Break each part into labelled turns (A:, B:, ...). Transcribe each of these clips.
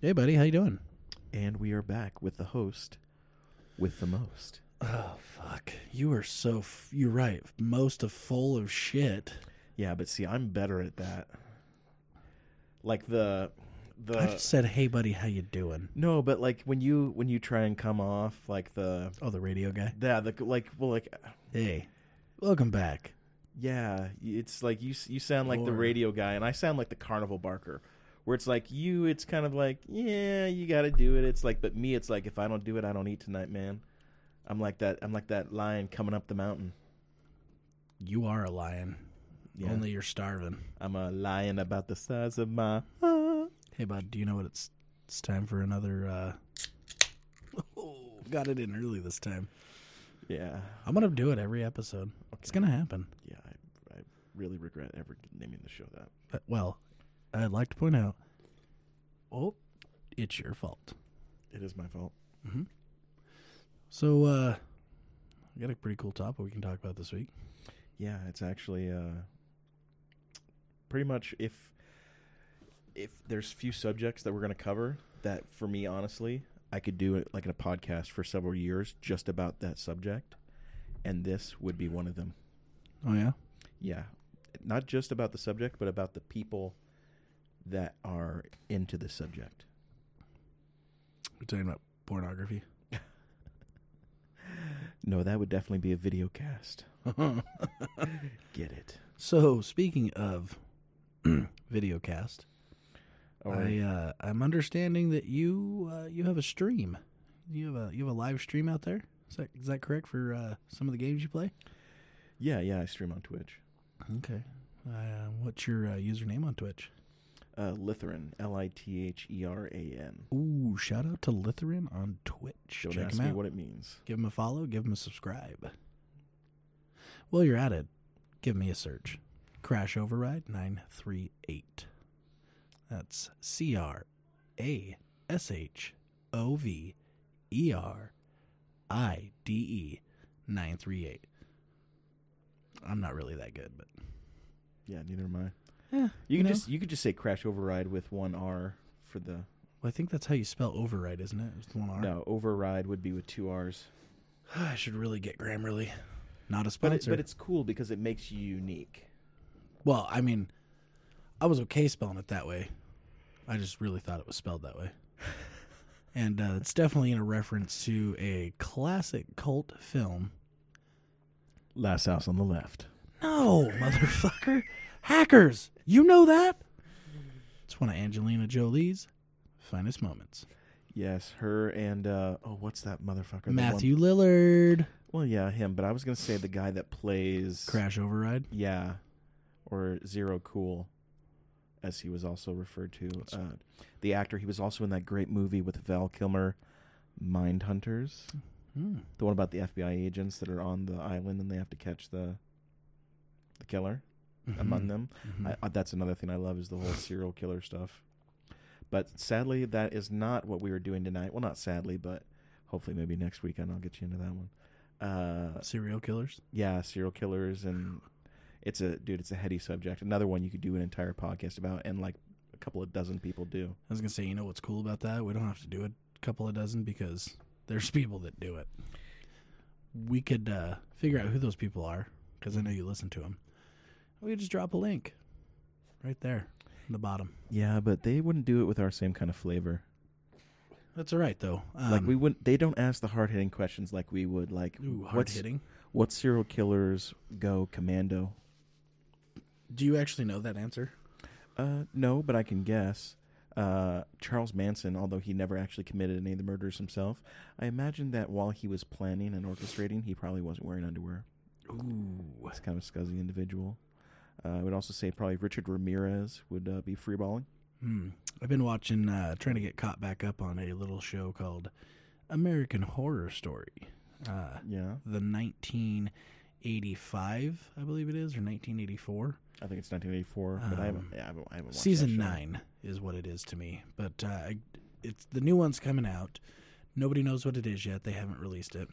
A: Hey, buddy, how you doing?
B: And we are back with the host with the most.
A: Oh fuck, you are so. F- you're right. Most of full of shit.
B: Yeah, but see, I'm better at that. Like the the
A: I just said, "Hey, buddy, how you doing?"
B: no, but like when you when you try and come off like the
A: Oh, the radio guy.
B: yeah the like well like
A: Hey, welcome back.
B: yeah it's like you you sound like the
A: Or-
B: radio guy and I sound like the carnival barker. Where it's like you, it's kind of like yeah, you got to do it. It's like, but me, it's like if I don't do it, I don't eat tonight, man. I'm like that. I'm like that lion coming up the mountain.
A: You are a lion.
B: Yeah.
A: Only you're starving.
B: I'm a lion about the size of my.
A: Hey, bud, do you know what it's? It's time for another. uh Oh, got it in early this time.
B: Yeah,
A: I'm gonna do it every episode. It's gonna happen.
B: yeah. I, I really regret ever naming the show that.
A: Uh, well, I'd like to point out. Oh, it's your fault.
B: It is my fault.
A: So, uh, we got a pretty cool topic we can talk about this week.
B: Yeah, it's actually uh, pretty much if if there's few subjects that we're going to cover that for me honestly I could do it like in a podcast for several years just about that subject, and this would be one of them.
A: Oh yeah.
B: Yeah, not just about the subject, but about the people that are into the subject.
A: We're talking about pornography.
B: No, that would definitely be a video cast. Get it?
A: so, speaking of videocast,
B: Or
A: I uh, I'm understanding that you uh, you have a stream. You have a you have a live stream out there. Is that is that correct for uh, some of the games you play?
B: yeah, yeah, I stream on Twitch.
A: Okay. Uh, what's your uh, username on Twitch?
B: Uh, Litheran, L I T H E R A N.
A: Ooh, shout out to Litheran on Twitch.
B: Don't
A: Check
B: ask
A: him
B: me
A: out.
B: what it means.
A: Give him a follow. Give him a subscribe. While you're at it, give me a search. Crash Override 938. That's C R A S H O V E R I D E 938. I'm not really that good, but
B: Yeah, neither am I.
A: yeah,
B: You can
A: know.
B: just you could just say crash override with one R for the
A: Well, I think that's how you spell override, isn't it? It's one R.
B: no override would be with two R's.
A: I should really get Grammarly. Not a
B: But
A: sponsor.
B: it, but it's cool because it makes you unique.
A: Well, I mean, I was okay spelling it that way. I just really thought it was spelled that way. And uh, it's definitely in a reference to a classic cult film.
B: Last house on the left.
A: No, motherfucker. Hackers. You know that? It's one of Angelina Jolie's finest moments.
B: Yes, her and uh oh, what's that motherfucker? The
A: Matthew Lillard.
B: well, yeah, him. But I was gonna say the guy that plays
A: Crash Override.
B: Yeah, or Zero Cool, as he was also referred to. Uh, the actor. He was also in that great movie with Val Kilmer, Mindhunters.
A: Hmm.
B: The one about the FBI agents that are on the island and they have to catch the the killer among them.
A: Mhm.
B: I, I, that's another thing I love is the whole serial killer stuff. But sadly, that is not what we were doing tonight. Well, not sadly, but hopefully, maybe next weekend I'll get you into that one. Uh,
A: Serial killers.
B: yeah, serial killers, and it's a dude. It's a heady subject. Another one you could do an entire podcast about, and like a couple of dozen people do.
A: I was gonna say, you know what's cool about that? We don't have to do a couple of dozen because there's people that do it. We could uh, figure out who those people are because I know you listen to them. We could just drop a link right there in the bottom.
B: Yeah, but they wouldn't do it with our same kind of flavor.
A: That's all right though. Um,
B: like we wouldn't. They don't ask the hard hitting questions like we would. Like,
A: ooh, hard
B: what's
A: hitting.
B: what serial killers go commando?
A: Do you actually know that answer?
B: Uh, no, but I can guess. Uh, Charles Manson, although he never actually committed any of the murders himself, I imagine that while he was planning and orchestrating, he probably wasn't wearing underwear.
A: Ooh,
B: He's kind of a scuzzy individual. Uh, I would also say probably Richard Ramirez would uh, be freeballing.
A: hmm. I've been watching, uh, trying to get caught back up on a little show called American Horror Story. Uh,
B: Yeah,
A: the 1985, I believe it is, or 1984.
B: I think it's 1984, but I haven't.
A: Um,
B: Yeah, I haven't, I haven't watched
A: Season
B: that show.
A: nine is what it is to me, but uh, it's the new one's coming out. Nobody knows what it is yet. They haven't released it.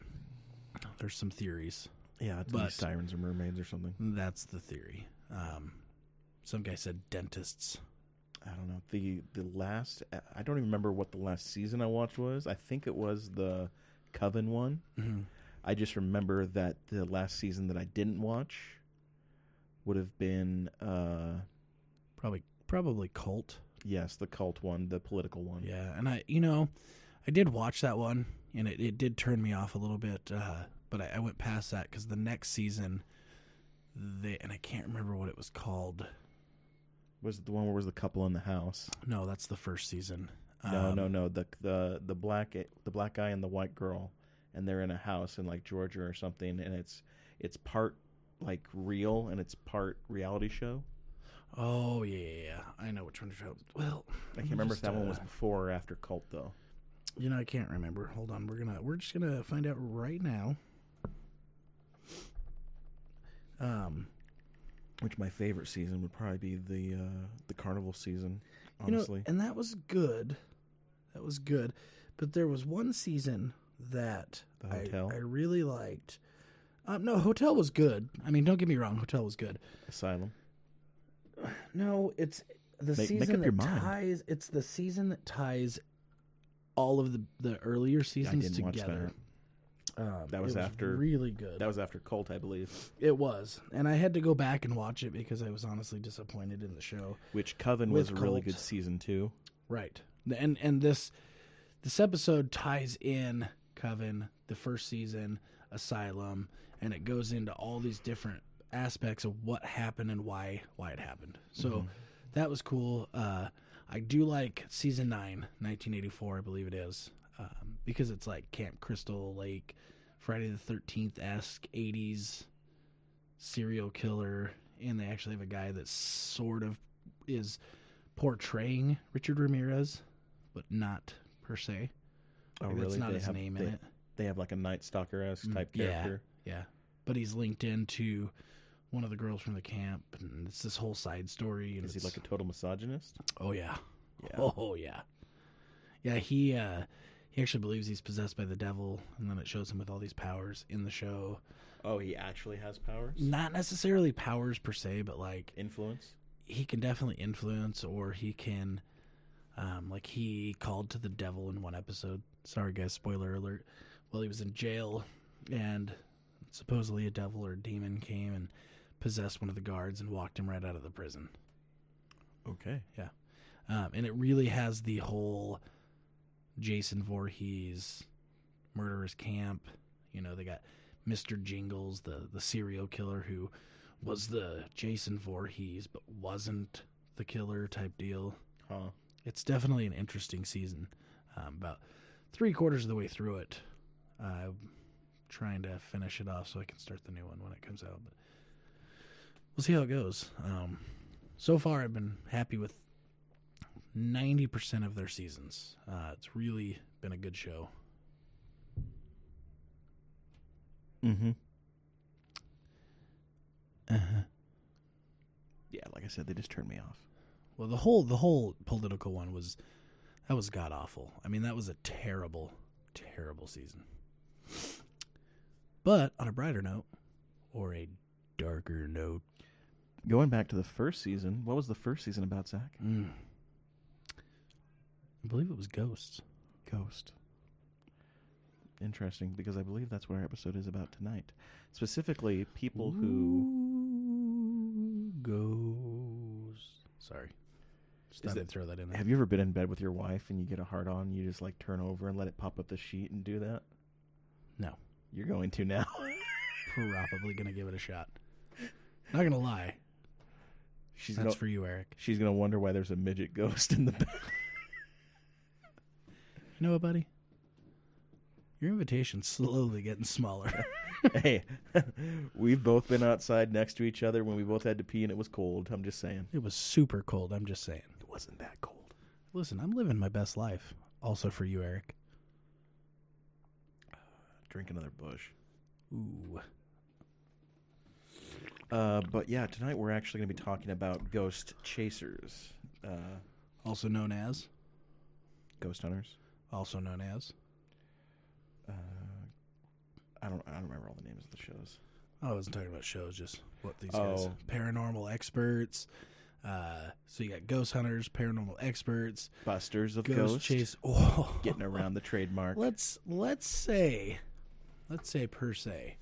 A: There's some theories.
B: Yeah, it's
A: but-
B: sirens or mermaids or something.
A: That's the theory. Um, some guy said dentists.
B: I don't know the the last. I don't even remember what the last season I watched was. I think it was the Coven one.
A: Mhm.
B: I just remember that the last season that I didn't watch would have been uh
A: Probably probably Cult.
B: yes the cult one, the political one.
A: Yeah, and I, you know, I did watch that one, and it, it did turn me off a little bit. Uh, but I, I went past that because the next season, they and I can't remember what it was called.
B: Was it the one where was the couple in the house?
A: No, that's the first season.
B: No,
A: Um,
B: no, no. The the the black the black guy and the white girl, and they're in a house in like Georgia or something, and it's it's part like real and it's part reality show.
A: Oh yeah, yeah, yeah. I know which one you're talking. Well,
B: I can't remember
A: just,
B: if that one
A: uh,
B: was before or after Cult though.
A: You know, I can't remember. Hold on, we're gonna we're just gonna find out right now. Um,
B: Which my favorite season would probably be the uh the carnival season.
A: you know,
B: Honestly,
A: and that was good. That was good, but there was one season that I- I, really liked. Um, no, Hotel was good. I mean, don't get me wrong, Hotel was good.
B: Asylum.
A: No, it's the
B: Make- make
A: season
B: your
A: that ties. It's the season that ties all of the the earlier seasons together. Um,
B: That was
A: it
B: after-
A: really good.
B: That was after Cult, I believe.
A: It was, and I had to go back and watch it because I was honestly disappointed in the show.
B: Which Coven was a really good season too.
A: Right, and and this this episode ties in Coven, the first season, Asylum, and it goes into all these different aspects of what happened and why why it happened. So
B: Mhm.
A: that was cool. Uh, I do like season nine, 1984, I believe it is, because it's like Camp Crystal Lake, Friday the 13th esque 80s serial killer, and they actually have a guy that sort of is portraying Richard Ramirez, but not per se.
B: Oh,
A: Like,
B: really?
A: That's not
B: they
A: his
B: have,
A: name
B: they,
A: in it.
B: They have like a Night Stalker esque
A: Mm,
B: type
A: yeah.
B: character.
A: Yeah, but he's linked into one of the girls from the camp, and it's this whole side story. And
B: Is he like a total misogynist?
A: Oh yeah.
B: Yeah.
A: Oh yeah. Yeah, he uh he actually believes he's possessed by the devil and then it shows him with all these powers in the show.
B: Oh, he actually has powers.
A: Not necessarily powers per se, but like
B: Influence.
A: he can definitely influence or he can um like he called to the devil in one episode. Sorry guys, spoiler alert. Well, he was in jail and supposedly a devil or a demon came and possessed one of the guards and walked him right out of the prison.
B: Okay. Yeah.
A: Um, and it really has the whole Jason Voorhees murderous camp. You know, they got Mr. Jingles, the the serial killer who was the Jason Voorhees but wasn't the killer type deal.
B: Huh.
A: It's definitely an interesting season. Um, about three quarters of the way through it, I'm trying to finish it off so I can start the new one when it comes out. But we'll see how it goes. Um, so far, I've been happy with ninety percent of their seasons. Uh, it's really been a good show.
B: Mm-hmm.
A: Uh-huh.
B: Yeah, like I said, they just turned me off.
A: Well, the whole the whole political one was that was god awful. I mean, that was a terrible, terrible season. But on a brighter note, or a darker note,
B: Going back to the first season, what was the first season about, Zach?
A: mm, I believe it was Ghosts.
B: Ghost. Interesting, because I believe that's what our episode is about tonight. Specifically, people who.
A: Ghosts. Sorry, just
B: Is
A: thought
B: that-
A: throw that in there.
B: Have you ever been in bed with your wife and you get a hard on? You just like turn over and let it pop up the sheet and do that?
A: No.
B: You're going to now.
A: Probably gonna give it a shot. Not gonna lie,
B: she's
A: that's
B: gonna,
A: for you, Eric.
B: she's gonna wonder why there's a midget ghost in the bed.
A: You know what, buddy? Your invitation's slowly getting smaller.
B: hey, we've both been outside next to each other when we both had to pee and it was cold. I'm just saying.
A: it was super cold. I'm just saying.
B: It wasn't that cold.
A: Listen, I'm living my best life. Also for you, Eric.
B: Drink another Busch.
A: Ooh.
B: Uh, but yeah, tonight we're actually going to be talking about ghost chasers, uh,
A: Also known as.
B: ghost hunters.
A: Also known as.
B: Uh, I don't. I don't remember all the names of the shows.
A: I wasn't talking about shows, just what these guys.
B: Oh.
A: Paranormal experts, Uh, so you got ghost hunters, paranormal experts,
B: Busters of
A: ghost
B: ghosts
A: chase. Oh,
B: getting around the trademark.
A: let's let's say, let's say per se,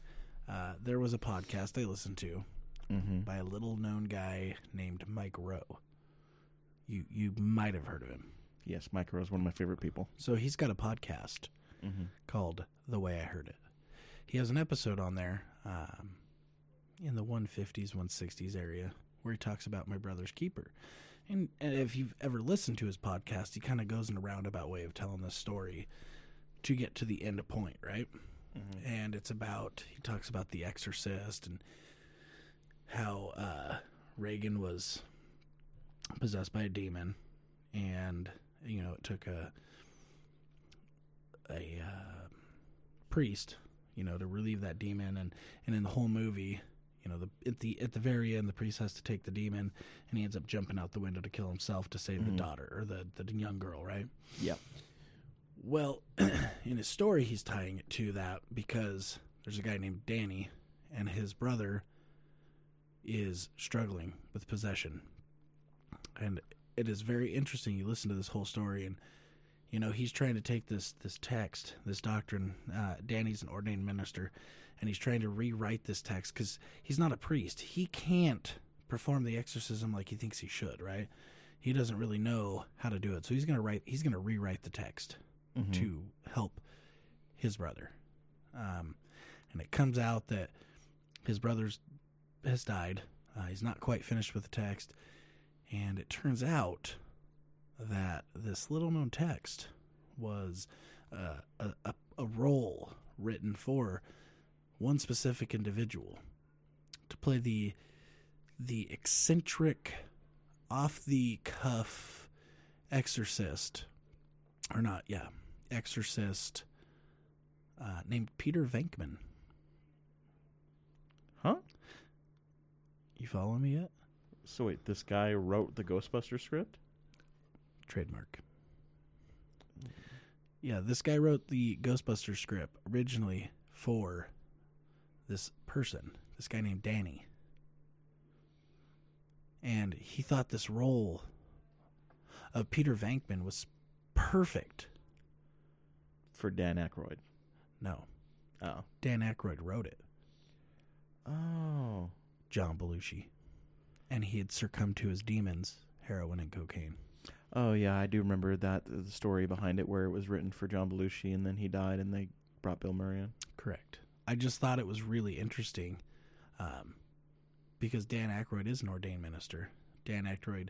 A: uh, there was a podcast I listened to
B: Mm-hmm.
A: by a little known guy named Mike Rowe. You you might have heard of him.
B: Yes, Mike Rowe is one of my favorite people.
A: So he's got a podcast
B: Mm-hmm.
A: called The Way I Heard It. He has an episode on there um, in the 150s, 160s area where he talks about my brother's keeper. And, and if you've ever listened to his podcast, he kind of goes in a roundabout way of telling this story to get to the end point, right?
B: Mm-hmm.
A: And it's about, he talks about The Exorcist and how uh, Regan was possessed by a demon. And, you know, it took a, a uh, priest, you know, to relieve that demon, and and in the whole movie, you know, the at the at the very end, the priest has to take the demon, and he ends up jumping out the window to kill himself to save
B: Mhm.
A: the daughter or the the young girl, right?
B: Yep.
A: Well, in his story, he's tying it to that because there's a guy named Danny, and his brother is struggling with possession, and it is very interesting. You listen to this whole story, and you know he's trying to take this this text, this doctrine. Uh, Danny's an ordained minister, and he's trying to rewrite this text because he's not a priest. He can't perform the exorcism like he thinks he should. Right? He doesn't really know how to do it, so he's gonna write. He's gonna rewrite the text
B: Mhm.
A: to help his brother. Um, and it comes out that his brother's has died. Uh, he's not quite finished with the text, and it turns out that this little known text was uh, a, a a role written for one specific individual to play the the eccentric, off the cuff exorcist, or not? Yeah, exorcist uh, named Peter Venkman.
B: Huh?
A: You follow me yet?
B: So wait, this guy wrote the Ghostbuster script?
A: Trademark. Yeah, this guy wrote the Ghostbuster script originally for this person, this guy named Danny. And he thought this role of Peter Venkman was perfect.
B: For Dan Aykroyd.
A: No,
B: Oh.
A: Dan Aykroyd wrote it,
B: Oh.
A: John Belushi. And he had succumbed to his demons, heroin and cocaine.
B: Oh yeah, I do remember that the story behind it where it was written for John Belushi and then he died and they brought Bill Murray in.
A: Correct. I just thought it was really interesting um, because Dan Aykroyd is an ordained minister. Dan Aykroyd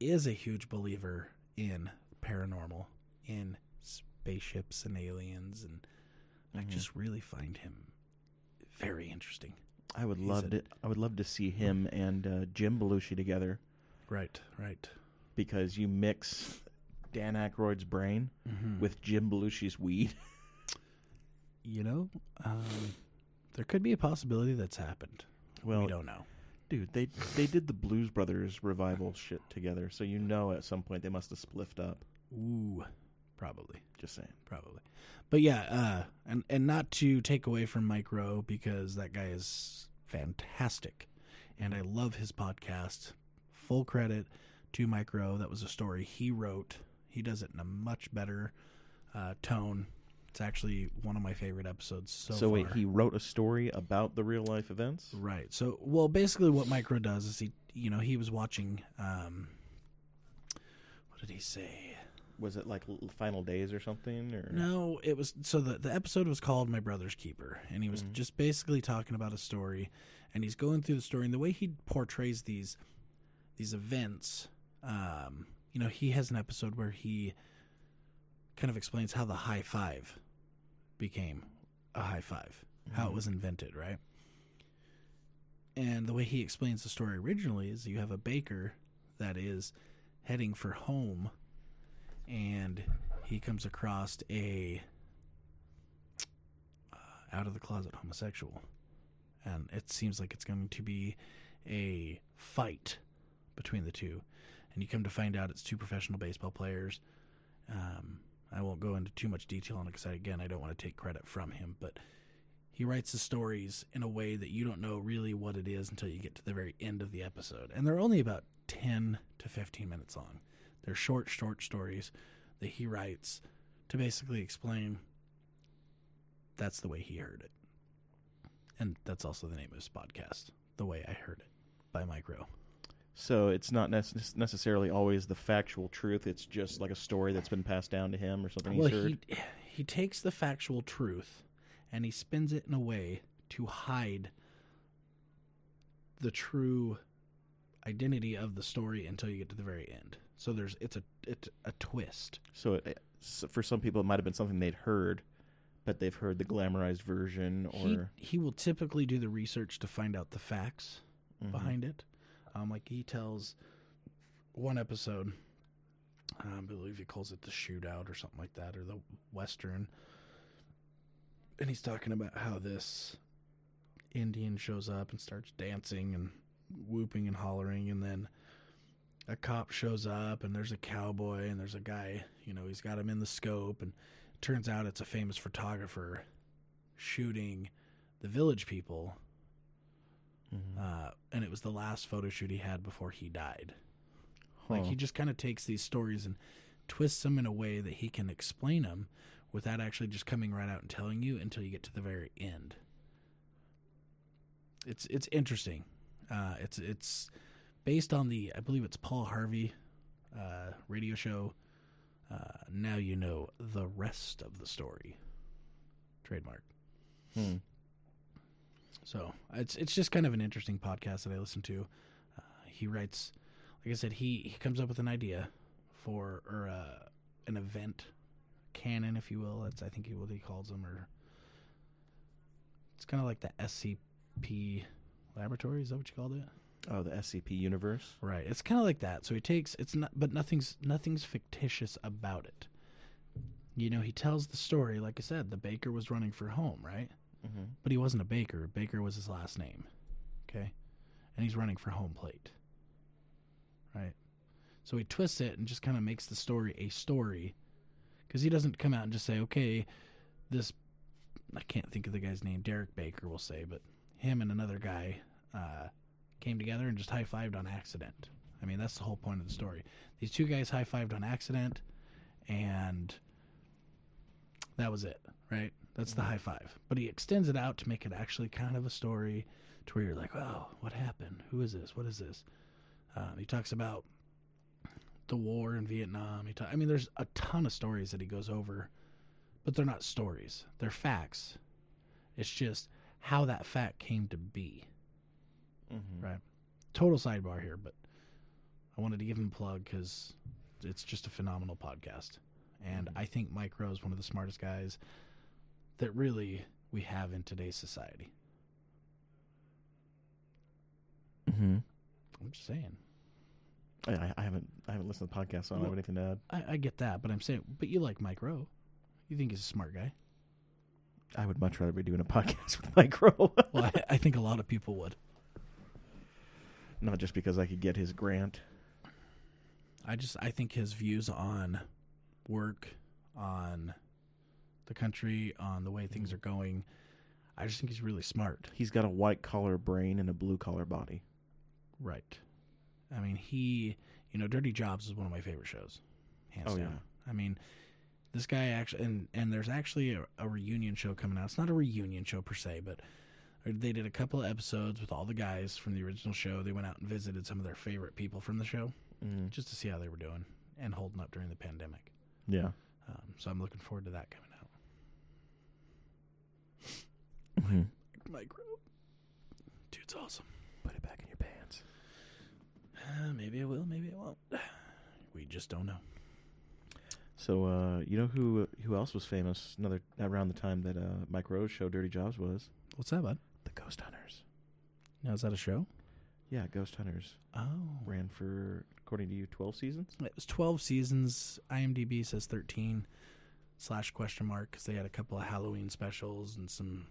A: is a huge believer in paranormal, in spaceships and aliens, and I
B: Mhm.
A: just really find him very interesting.
B: I would love it. I would love to see him and uh, Jim Belushi together
A: Right, right.
B: because you mix Dan Aykroyd's brain
A: Mm-hmm.
B: with Jim Belushi's weed.
A: you know, um, there could be a possibility that's happened.
B: Well,
A: we don't know.
B: dude, they they did the Blues Brothers revival shit together, so you know at some point they must have spliffed up.
A: Ooh, probably.
B: Just saying.
A: probably. But yeah, uh, and and not to take away from Mike Rowe because that guy is fantastic, and I love his podcast. Full credit to Mike Rowe. That was a story he wrote. He does it in a much better uh, tone. It's actually one of my favorite episodes so,
B: So, wait,
A: far.
B: he wrote a story about the real life events.
A: Right. So, well, basically, what Mike Rowe does is he, you know, he was watching. Um, what did he say?
B: Was it like Final Days or something? Or
A: No, it was so the the episode was called My Brother's Keeper, and he was
B: Mhm.
A: just basically talking about a story, and he's going through the story, and the way he portrays these these events, um, you know, he has an episode where he kind of explains how the high five became a high five, how it
B: Mhm.
A: was invented, right? And the way he explains the story originally is you have a baker that is heading for home and he comes across a uh, out of the closet homosexual. And it seems like it's going to be a fight between the two. And you come to find out it's two professional baseball players. Um, i won't go into too much detail on it because again i don't want to take credit from him but he writes the stories in a way that you don't know really what it is until you get to the very end of the episode. And they're only about 10 to 15 minutes long. They're short, short stories that he writes to basically explain that's the way he heard it. And that's also the name of his podcast, The Way I Heard It by Mike Rowe.
B: So it's not nec- necessarily always the factual truth. It's just like a story that's been passed down to him or something
A: Well,
B: he's heard.
A: he he takes the factual truth and he spins it in a way to hide the true identity of the story until you get to the very end. So there's it's a it's a twist.
B: So it, so for some people, it might have been something they'd heard, but they've heard the glamorized version or
A: he will typically do the research to find out the facts
B: Mhm.
A: behind it. Um, like he tells one episode, I believe he calls it the shootout or something like that, or the western. And he's talking about how this Indian shows up and starts dancing and whooping and hollering, and then a cop shows up and there's a cowboy and there's a guy, you know, he's got him in the scope, and turns out it's a famous photographer shooting the village people
B: Mhm.
A: uh, and it was the last photo shoot he had before he died. Like he just kind of takes these stories and twists them in a way that he can explain them without actually just coming right out and telling you until you get to the very end. It's it's interesting. Uh, it's it's based on the I believe it's Paul Harvey uh, radio show. Uh, now you know the rest of the story. Trademark.
B: Hmm.
A: So it's it's just kind of an interesting podcast that I listen to. Uh, he writes, like I said, he he comes up with an idea for or uh, an event canon, if you will. That's I think what he calls them, or it's kind of like the SCP laboratory. Is that what you called it?
B: Oh, the SCP universe.
A: Right. It's kind of like that. So he takes it's not, but nothing's nothing's fictitious about it. You know, he tells the story. Like I said, the baker was running for home, right?
B: Mm-hmm.
A: but he wasn't a baker. Baker was his last name. Okay? And he's running for home plate. Right? So he twists it and just kind of makes the story a story. Because he doesn't come out and just say, okay, this, I can't think of the guy's name, Derek Baker will say, but him and another guy uh, came together and just high fived on accident. I mean, that's the whole point of the story. These two guys high fived on accident, and that was it, right? That's the high five. But he extends it out to make it actually kind of a story to where you're like, oh, what happened? Who is this? What is this? Um, he talks about the war in Vietnam. He ta- I mean, there's a ton of stories that he goes over, but they're not stories. They're facts. It's just how that fact came to be.
B: Mm-hmm.
A: Right. Total sidebar here, but I wanted to give him a plug because it's just a phenomenal podcast. And I think Mike Rowe is one of the smartest guys that really we have in today's society.
B: Mm-hmm.
A: I'm just saying.
B: I, I- I haven't I haven't listened to the podcast, so I don't have anything to add.
A: I, I get that, but I'm saying, but you like Mike Rowe. You think he's a smart guy.
B: I would much rather be doing a podcast with Mike Rowe.
A: Well, I, I think a lot of people would.
B: Not just because I could get his grant.
A: I just, I think his views on work, on the country, on the way things mm-hmm. are going, I just think he's really smart.
B: He's got a white collar brain and a blue collar body.
A: Right. I mean, he, you know, Dirty Jobs is one of my favorite shows, hands
B: Oh,
A: down. I mean, this guy actually, and and there's actually a, a reunion show coming out. It's not a reunion show per se, but they did a couple of episodes with all the guys from the original show. They went out and visited some of their favorite people from the show
B: Mm.
A: just to see how they were doing and holding up during the pandemic.
B: Yeah.
A: Um, so I'm looking forward to that coming out.
B: Mm-hmm.
A: Mike Rowe, dude's awesome.
B: Put it back in your pants.
A: Uh, maybe I will, maybe I won't. We just don't know.
B: So uh, you know who who else was famous another around the time that uh, Mike Rowe's show Dirty Jobs was?
A: What's that, bud?
B: Ghost Hunters.
A: Now is that a show?
B: Yeah, Ghost Hunters
A: Oh,
B: ran for according to you 12 seasons.
A: It was 12 seasons. IMDb says 13 slash question mark because they had a couple of Halloween specials and some.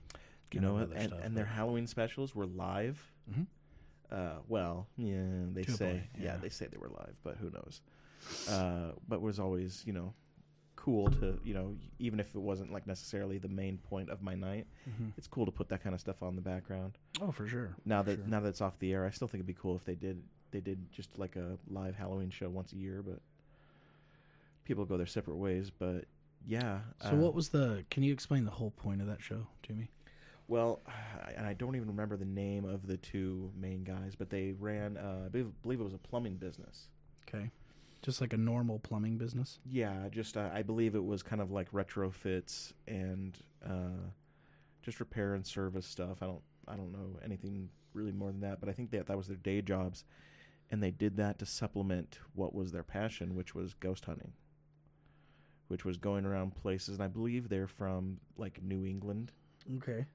B: You know And,
A: stuff,
B: and their Halloween specials were live.
A: Mhm.
B: Uh, well, yeah, they say
A: point,
B: yeah.
A: yeah.
B: they say they were live, but who knows? Uh, but was always you know cool to you know even if it wasn't like necessarily the main point of my night,
A: Mhm.
B: it's cool to put that kind of stuff on the background.
A: Oh, for sure.
B: Now
A: for
B: that
A: sure.
B: now that it's off the air, I still think it'd be cool if they did they did just like a live Halloween show once a year, but people go their separate ways. But yeah.
A: So
B: uh,
A: what was the? Can you explain the whole point of that show to me?
B: Well, and I don't even remember the name of the two main guys, but they ran. Uh, I believe, believe it was a plumbing business.
A: Okay, just like a normal plumbing business.
B: Yeah, just uh, I believe it was kind of like retrofits and uh, just repair and service stuff. I don't I don't know anything really more than that, but I think that that was their day jobs, and they did that to supplement what was their passion, which was ghost hunting, which was going around places. And I believe they're from like New England.
A: Okay,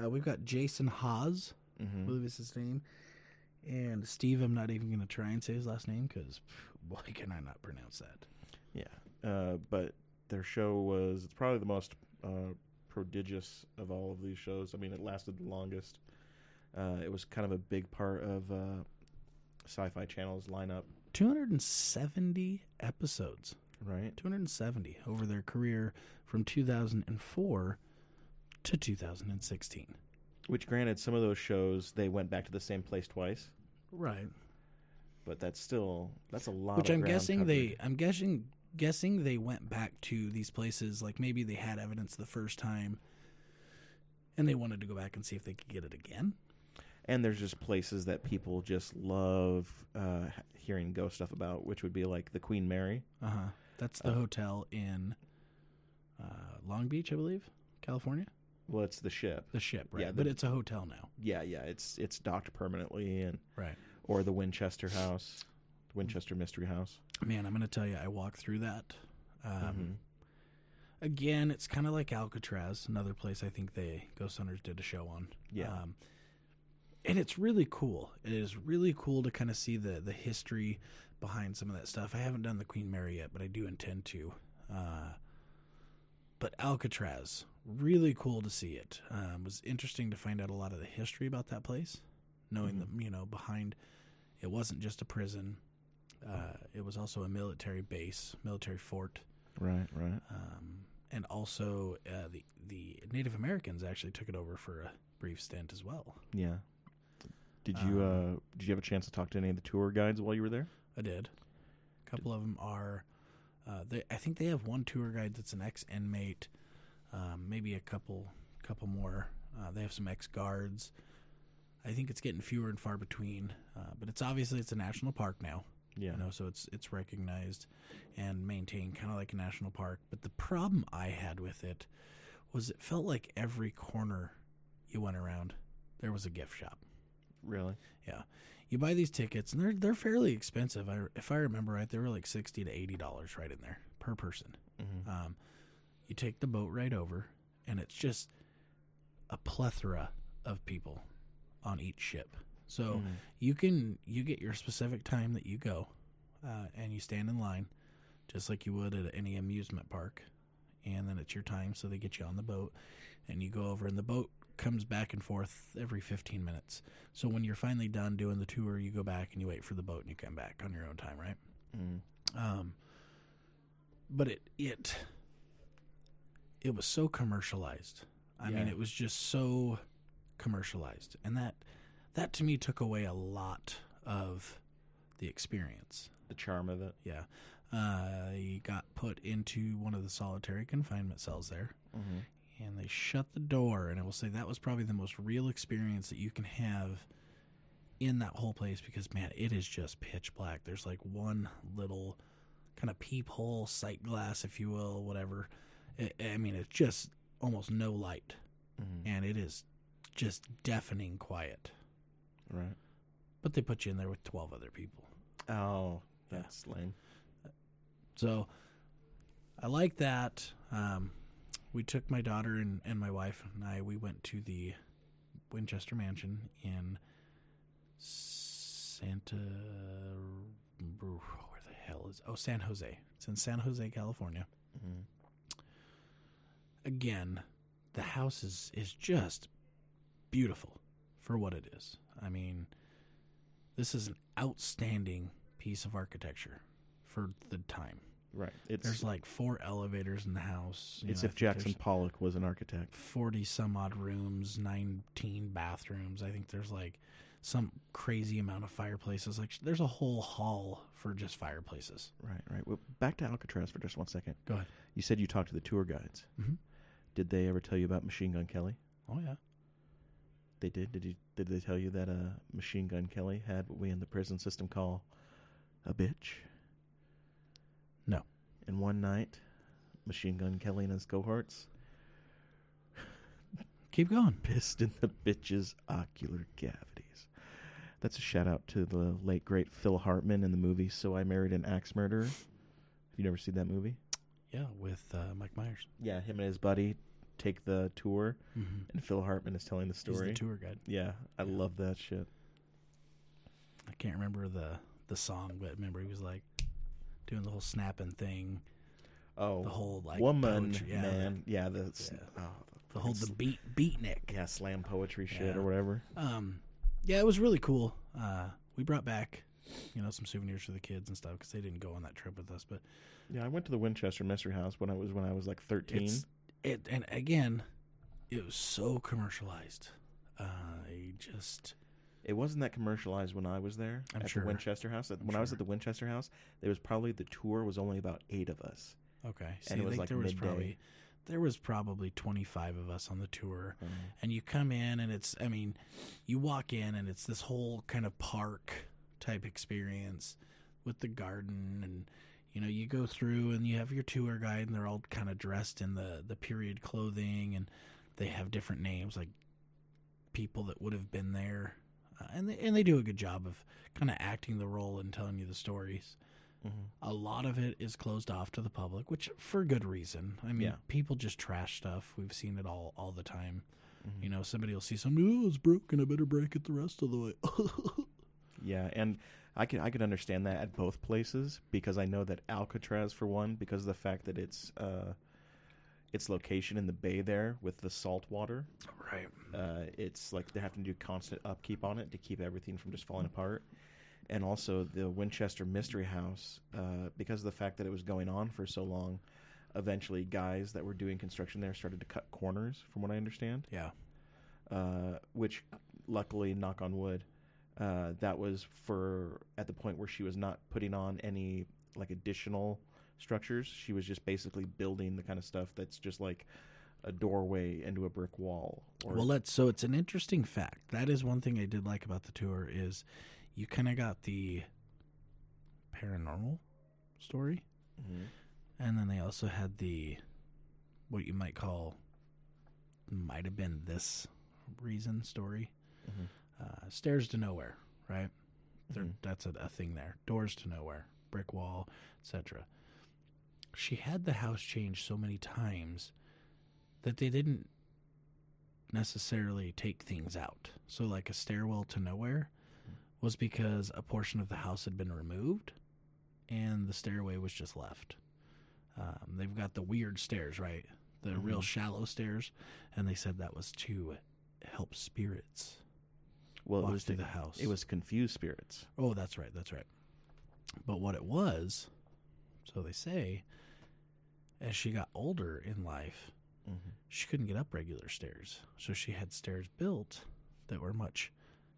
A: uh, we've got Jason Hawes, I
B: Mm-hmm.
A: believe is his name, and Steve. I'm not even going to try and say his last name because why can I not pronounce that?
B: Yeah, uh, but their show was it's probably the most uh, prodigious of all of these shows. I mean, it lasted the longest. Uh, it was kind of a big part of uh, Sci-Fi Channel's lineup,
A: 270 episodes.
B: right?
A: 270 over their career from 2004 to 2016.
B: Which, granted, some of those shows they went back to the same place twice,
A: Right.
B: But that's still that's a lot.
A: Which
B: of
A: I'm guessing they. I'm guessing guessing they went back to these places like maybe they had evidence the first time and they wanted to go back and see if they could get it again.
B: and there's just places that people just love uh, hearing ghost stuff about, which would be like the Queen Mary.
A: Uh-huh. That's the
B: Uh,
A: hotel in uh, Long Beach, I believe, California.
B: Well, it's the ship.
A: The ship, right?
B: Yeah, the-
A: but it's a hotel now.
B: Yeah, yeah, it's it's docked permanently, and
A: Right.
B: Or the Winchester House, Winchester Mystery House.
A: Man, I'm going to tell you I walked through that. Um,
B: Mhm.
A: again, it's kind of like Alcatraz, another place I think they Ghost Hunters did a show on.
B: Yeah.
A: Um, and it's really cool. It is really cool to kind of see the the history behind some of that stuff. I haven't done the Queen Mary yet, but I do intend to. Uh, but Alcatraz, really cool to see it. Um, was interesting to find out a lot of the history about that place, knowing
B: Mhm.
A: that you know behind it wasn't just a prison. Uh, it was also a military base, military fort.
B: Right, right.
A: Um, and also, uh, the the Native Americans actually took it over for a brief stint as well.
B: Yeah. Did you
A: Um,
B: uh did you have a chance to talk to any of the tour guides while you were there?
A: I did. A couple of them are. Uh, they, I think they have one tour guide that's an ex inmate. Um, maybe a couple, couple more. Uh, they have some ex guards. I think it's getting fewer and far between. Uh, but it's obviously it's a national park now.
B: Yeah.
A: you know so it's it's recognized and maintained kind of like a national park but the problem i had with it was it felt like every corner you went around there was a gift shop
B: Really? Yeah.
A: You buy these tickets and they're they're fairly expensive I, if i remember right they were like 60 to 80 dollars right in there per person
B: Mm-hmm.
A: um, you take the boat right over and it's just a plethora of people on each ship so
B: Mm-hmm.
A: you can you get your specific time that you go uh, and you stand in line just like you would at any amusement park and then it's your time so they get you on the boat and you go over and the boat comes back and forth every 15 minutes so when you're finally done doing the tour you go back and you wait for the boat and you come back on your own time right
B: Mm-hmm.
A: um, but it it it was so commercialized. I mean, it was just so commercialized, and that that to me took away a lot of the experience.
B: The charm of it.
A: Yeah, uh, he got put into one of the solitary confinement cells there,
B: Mm-hmm.
A: and they shut the door. And I will say that was probably the most real experience that you can have in that whole place because man, it is just pitch black. There's like one little kind of peephole, sight glass, if you will, whatever. I, I mean, it's just almost no light,
B: Mm-hmm.
A: and it is just deafening quiet.
B: Right.
A: But they put you in there with twelve other people.
B: Oh,
A: Yeah.
B: that's lame.
A: So I like that. Um, we took my daughter and, and my wife and I. We went to the Winchester Mansion in Santa. Where the hell is? Oh, San Jose. It's in San Jose, California.
B: Mm-hmm.
A: Again, the house is is just beautiful for what it is. I mean, this is an outstanding piece of architecture for the time.
B: Right. It's
A: There's like four elevators in the house.
B: it's
A: know,
B: if Jackson Pollock was an architect.
A: Forty some odd rooms, nineteen bathrooms. I think there's like some crazy amount of fireplaces. Like there's a whole hall for just fireplaces.
B: Right, right. Well, back to Alcatraz for just one second.
A: Go ahead.
B: You said you talked to the tour guides.
A: Mhm.
B: Did they ever tell you about Machine Gun Kelly?
A: Oh yeah.
B: They did. Did you? Did they tell you that uh, Machine Gun Kelly had what we in the prison system call a bitch?
A: No.
B: And one night, Machine Gun Kelly and his cohorts
A: Keep going.
B: pissed in the bitch's ocular cavities. That's a shout out to the late great Phil Hartman in the movie "So I Married an Axe Murderer." Have you never seen that movie?
A: Yeah, with uh, Mike Myers.
B: Yeah, him and his buddy take the tour,
A: Mm-hmm.
B: and Phil Hartman is telling the
A: He's
B: story.
A: the tour guide.
B: Yeah, I
A: Yeah.
B: love that shit.
A: I can't remember the the song, but remember he was like doing the whole snapping thing,
B: Oh,
A: the whole like
B: woman,
A: poetry- yeah,
B: man, yeah, the
A: Yeah.
B: oh,
A: the whole the beat beatnik.
B: yeah, slam poetry shit
A: Yeah.
B: or whatever.
A: Um, yeah, it was really cool. Uh, we brought back, you know, some souvenirs for the kids and stuff because they didn't go on that trip with us. But
B: Yeah, I went to the Winchester Mystery House when I was when I was like thirteen.
A: it's it, and again, it was so commercialized. Uh, I just
B: It wasn't that commercialized when I was there
A: I'm
B: at
A: sure.
B: the Winchester House. When I was at the Winchester House, there was probably the tour was only about eight of us.
A: okay. See,
B: And it was like
A: there was
B: midday.
A: probably there was probably twenty five of us on the tour. and you come in and it's i mean you walk in and it's this whole kind of park type experience with the garden and you know you go through and you have your tour guide and they're all kind of dressed in the the period clothing and they have different names like people that would have been there uh, and they, and they do a good job of kind of acting the role and telling you the stories
B: Mhm.
A: a lot of it is closed off to the public which for good reason i mean
B: Yeah.
A: people just trash stuff we've seen it all all the time
B: Mhm.
A: you know, somebody will see something. Oh, it's broken. I better break it the rest of the way.
B: Yeah, and I can I could understand that at both places because I know that Alcatraz, for one, because of the fact that it's uh, its location in the bay there with the salt water,
A: right.
B: uh, it's like they have to do constant upkeep on it to keep everything from just falling apart. And also the Winchester Mystery House, uh, because of the fact that it was going on for so long, eventually guys that were doing construction there started to cut corners, from what I understand.
A: Yeah.
B: Uh, which, luckily, knock on wood, uh, that was for at the point where she was not putting on any like additional structures. She was just basically building the kind of stuff that's just like a doorway into a brick wall. Or,
A: Well, let's. So it's an interesting fact. That is one thing I did like about the tour is you kind of got the paranormal story,
B: Mhm.
A: and then they also had the what you might call might have been this reason story.
B: Mhm.
A: Uh, stairs to nowhere, right? There,
B: Mhm.
A: That's a, a thing there. Doors to nowhere, brick wall, etc. She had the house changed so many times that they didn't necessarily take things out. So, like a stairwell to nowhere was because a portion of the house had been removed and the stairway was just left. Um, they've got the weird stairs, right? The real
B: Mhm.
A: shallow stairs, and they said that was to help spirits
B: well, it was to,
A: the house.
B: it was confused spirits.
A: Oh, that's right. That's right. But what it was, so they say, as she got older in life,
B: Mm-hmm.
A: she couldn't get up regular stairs. So she had stairs built that were much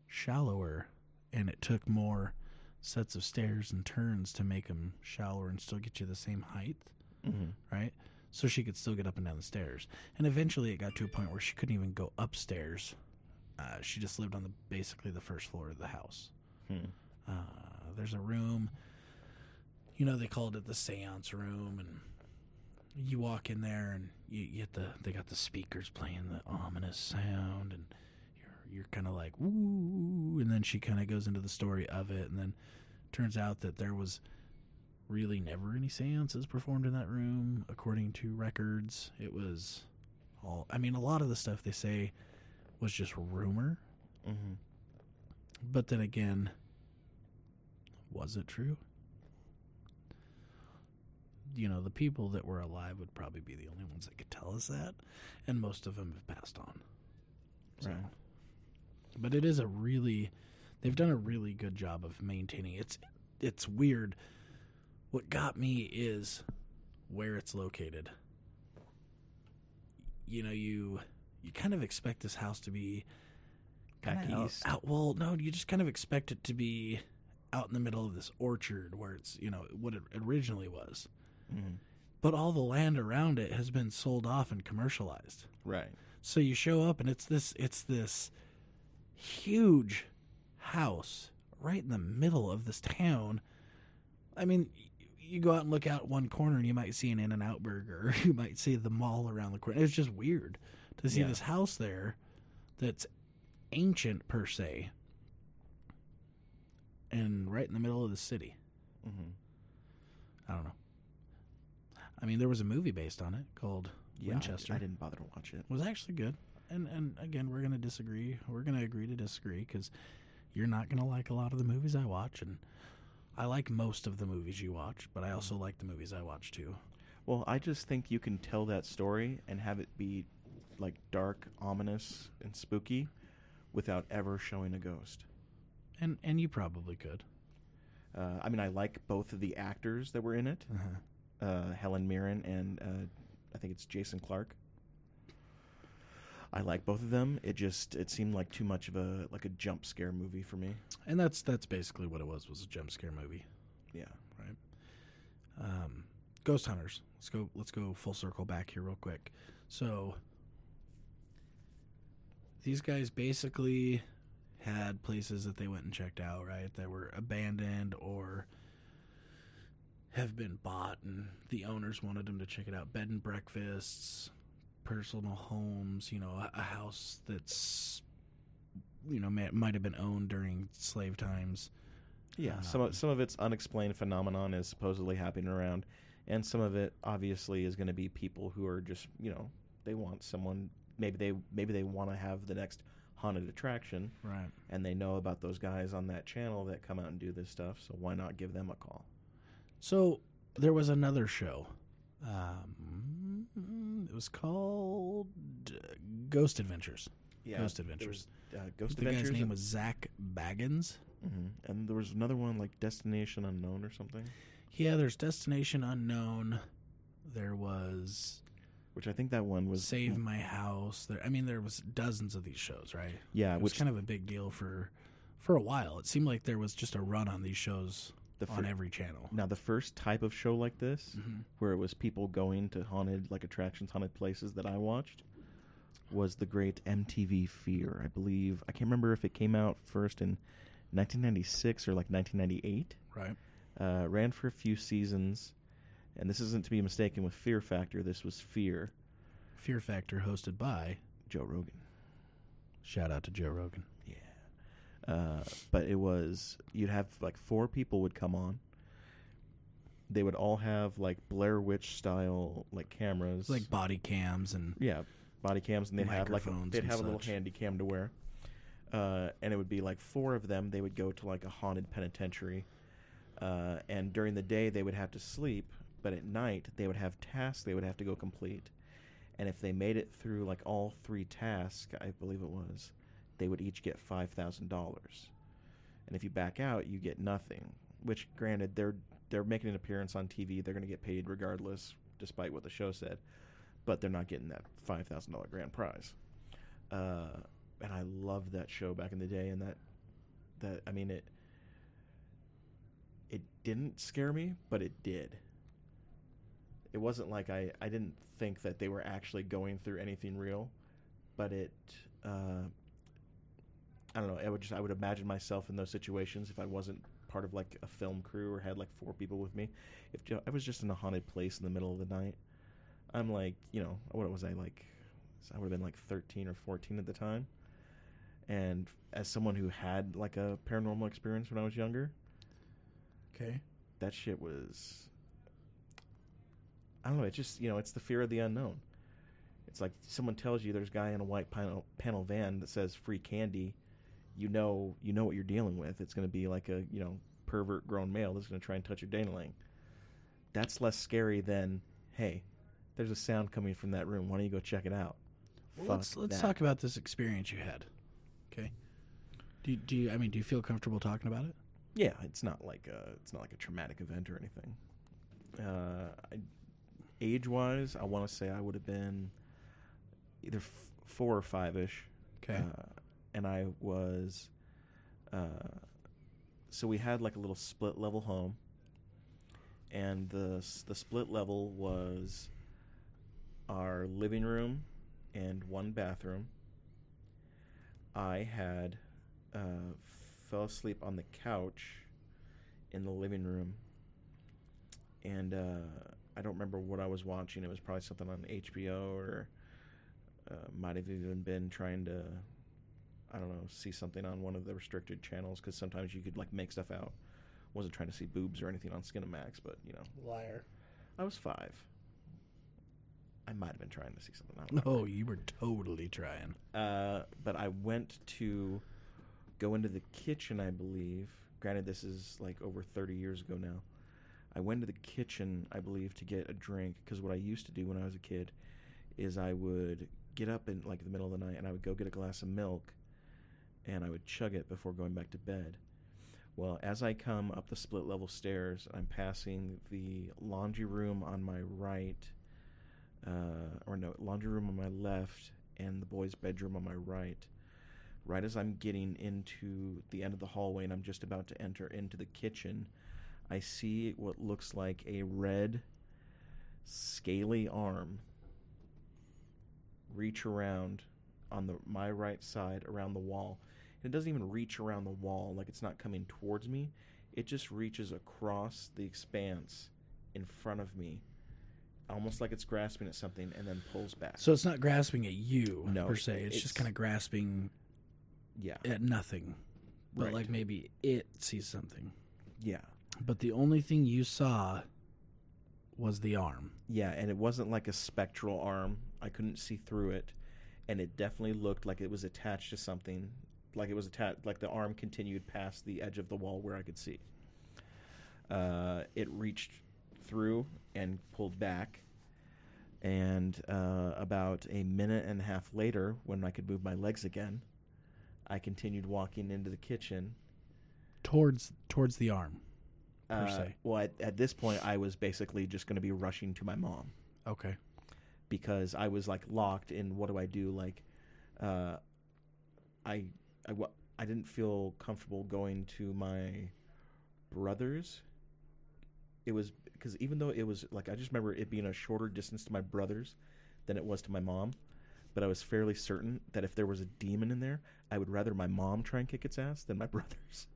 A: shallower, and it took more sets of stairs and turns to make them shallower and still get you the same height,
B: Mm-hmm.
A: right? So she could still get up and down the stairs. And eventually it got to a point where she couldn't even go upstairs. Uh, she just lived on the basically the first floor of the house.
B: Hmm.
A: Uh, there's a room, you know, they called it the seance room, and you walk in there and you, you get the they got the speakers playing the ominous sound, and you're you're kind of like ooh, and then she kind of goes into the story of it, and then turns out that there was really never any seances performed in that room according to records. It was all I mean, a lot of the stuff they say was just rumor.
B: Mm-hmm.
A: But then again, was it true? You know, the people that were alive would probably be the only ones that could tell us that, and most of them have passed on. So,
B: Right.
A: but it is a really, they've done a really good job of maintaining. It's, it's weird. What got me is where it's located. You know, you you kind of expect this house to be kinda out- out- well, no, you just kind of expect it to be out in the middle of this orchard where it's you know what it originally was.
B: Mhm.
A: But all the land around it has been sold off and commercialized.
B: Right.
A: So you show up and it's this it's this huge house right in the middle of this town. I mean, you go out and look out one corner and you might see an In and Out burger, or you might see the mall around the corner. It's just weird to see
B: Yeah.
A: this house there that's ancient per se and right in the middle of the city.
B: hmm
A: I don't know. I mean, there was a movie based on it called
B: Yeah, I-
A: Winchester.
B: I, didn't bother to watch it.
A: It was actually good. And and again, we're gonna disagree. We're gonna agree to disagree because you're not gonna like a lot of the movies I watch, and I like most of the movies you watch, but I also like the movies I watch too.
B: Well, I just think you can tell that story and have it be like dark, ominous, and spooky without ever showing a ghost.
A: And and you probably could.
B: Uh, I mean, I like both of the actors that were in it,
A: Uh-huh.
B: uh, Helen Mirren and uh, I think it's Jason Clarke. I like both of them. It just it seemed like too much of a like a jump scare movie for me.
A: And that's that's basically what it was. Was a jump scare movie.
B: Yeah.
A: Um, Ghost Hunters. Let's go. Let's go full circle back here real quick. So these guys basically had places that they went and checked out, right? That were abandoned or have been bought, and the owners wanted them to check it out. Bed and breakfasts, personal homes. You know, a, a house that's you know might have been owned during slave times.
B: Yeah, some
A: Um,
B: of, some of it's unexplained phenomenon is supposedly happening around, and some of it obviously is going to be people who are just you know they want someone maybe they maybe they want to have the next haunted attraction,
A: Right.
B: and they know about those guys on that channel that come out and do this stuff, so why not give them a call?
A: So there was another show. Um, it was called uh, Ghost Adventures. Yeah,
B: Ghost
A: Adventures.
B: was, uh, Ghost
A: the
B: Adventures.
A: guy's name was Zak Bagans.
B: hmm and there was another one like Destination Unknown or something,
A: Yeah, there's Destination Unknown. There was
B: which I think that one was
A: Save My House. There, I mean, there was dozens of these shows, right?
B: yeah,
A: it was
B: which
A: kind of a big deal for for a while. It seemed like there was just a run on these shows
B: the
A: on every channel.
B: now the first type of show like this
A: hmm
B: where it was people going to haunted like attractions, haunted places that I watched was the great MTV Fear. I believe I can't remember if it came out first in 1996 or like 1998.
A: Right.
B: Uh, ran for a few seasons, and this isn't to be mistaken with Fear Factor. This was Fear.
A: Fear Factor, hosted by
B: Joe Rogan.
A: shout out to Joe Rogan.
B: Yeah. Uh, but it was you'd have like four people would come on. They would all have like Blair Witch style like cameras,
A: Like body cams and
B: yeah, body cams, and they'd have like a, they'd have a little
A: such.
B: handy cam to wear. Uh, and it would be like four of them. They would go to like a haunted penitentiary, uh, and during the day they would have to sleep, but at night they would have tasks they would have to go complete. And if they made it through like all three tasks, I believe it was, they would each get five thousand dollars. And if you back out, you get nothing. Which, granted, they're they're making an appearance on TV. They're going to get paid regardless, despite what the show said. But they're not getting that five thousand dollar grand prize. Uh, and I loved that show back in the day. And that that I mean it. It didn't scare me, but it did. It wasn't like I I didn't think that they were actually going through anything real, but it. Uh, I don't know. I would just I would imagine myself in those situations if I wasn't part of like a film crew or had like four people with me. If I was just in a haunted place in the middle of the night, I'm like, you know, what was I like? I would have been like 13 or 14 at the time. And as someone who had like a paranormal experience when I was younger,
A: okay.
B: that shit was I don't know, it's just, you know, it's the fear of the unknown. It's like someone tells you there's a guy in a white panel, panel van that says free candy, you know, you know what you're dealing with. It's going to be like a, you know, pervert grown male that's going to try and touch your dangling. That's less scary than, hey, there's a sound coming from that room. Why don't you go check it out?
A: Well, let's let's
B: that.
A: talk about this experience you had. Okay. Do you, do you, I mean do you feel comfortable talking about it?
B: Yeah, it's not like a it's not like a traumatic event or anything. Uh, I, age wise, I want to say I would have been either f- four or five ish.
A: Okay.
B: Uh, and I was. Uh, so we had like a little split level home, and the the split level was our living room and one bathroom. I had uh, fell asleep on the couch in the living room, and uh, I don't remember what I was watching. It was probably something on HBO or uh, might have even been trying to, I don't know, see something on one of the restricted channels because sometimes you could like make stuff out. Wasn't trying to see boobs or anything on Skinamax, but you know,
A: Liar.
B: I was five. I might have been trying to see something. I don't.
A: Oh, you were totally trying.
B: Uh, but I went to go into the kitchen, I believe. Granted, this is like over 30 years ago now. I went to the kitchen, I believe, to get a drink because what I used to do when I was a kid is I would get up in like the middle of the night and I would go get a glass of milk and I would chug it before going back to bed. Well, as I come up the split level stairs, I'm passing the laundry room on my right, uh, or no, laundry room on my left, and the boys' bedroom on my right. Right as I'm getting into the end of the hallway and I'm just about to enter into the kitchen, I see what looks like a red, scaly arm reach around on the my right side around the wall. And it doesn't even reach around the wall like it's not coming towards me. It just reaches across the expanse in front of me, almost like it's grasping at something and then pulls back.
A: So it's not grasping at you
B: No,
A: per se. It's, just kind of grasping
B: yeah,
A: at nothing. But
B: Right.
A: like maybe it sees something.
B: yeah,
A: But the only thing you saw was the arm.
B: yeah. And it wasn't like a spectral arm. I couldn't see through it, and it definitely looked like it was attached to something. Like it was attached. Like the arm continued past the edge of the wall where I could see. Uh, it reached through and pulled back. And uh, about a minute and a half later, when I could move my legs again, I continued walking into the kitchen.
A: Towards towards the arm. Per
B: Uh, well, at, at this point, I was basically just going to be rushing to my mom
A: Okay.
B: because I was like locked in. What do I do? Like, uh, I I wa- I didn't feel comfortable going to my brothers. It was because even though it was like I just remember it being a shorter distance to my brothers than it was to my mom, but I was fairly certain that if there was a demon in there, I would rather my mom try and kick its ass than my brothers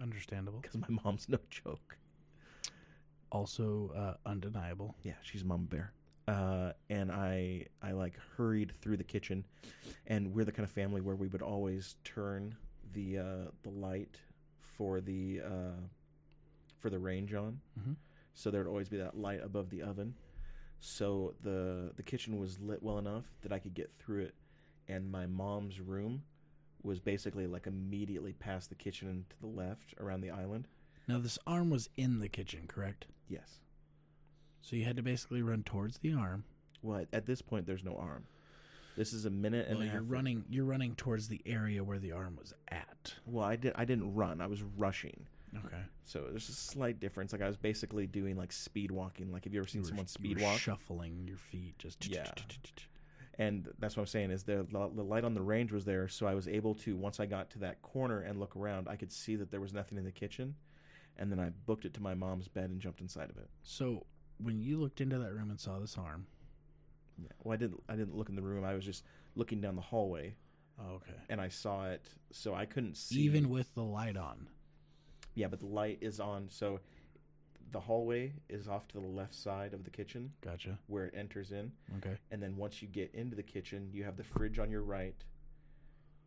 A: Understandable.
B: because my mom's no joke.
A: Also uh, undeniable.
B: Yeah, she's mom Bear. Uh, and I I like hurried through the kitchen, and we're the kind of family where we would always turn the uh, the light for the uh, for the range on,
A: Mhm.
B: so there'd always be that light above the oven. So the the kitchen was lit well enough that I could get through it, and my mom's room was basically like immediately past the kitchen and to the left around the island.
A: Now this arm was in the kitchen, correct?
B: Yes.
A: So you had to basically run towards the arm.
B: Well, at, this point, there's no arm. This is a minute and
A: Well,
B: a
A: you're
B: half.
A: running. You're running towards the area where the arm was at.
B: Well, I did. I didn't run. I was rushing.
A: Okay.
B: So there's a slight difference. Like I was basically doing like speed walking. Like have you ever seen
A: You were-
B: someone
A: you
B: speed
A: were
B: walk?
A: shuffling your feet, just
B: Yeah. And that's what I'm saying is the the light on the range was there, so I was able to once I got to that corner and look around, I could see that there was nothing in the kitchen, and then I booked it to my mom's bed and jumped inside of it.
A: So when you looked into that room and saw this arm,
B: Yeah. Well, I didn't. I didn't look in the room. I was just looking down the hallway,
A: oh, okay.
B: and I saw it. So I couldn't see
A: Even with the light on.
B: Yeah, but the light is on. So the hallway is off to the left side of the kitchen
A: Gotcha.
B: where it enters in.
A: Okay.
B: And then once you get into the kitchen, you have the fridge on your right.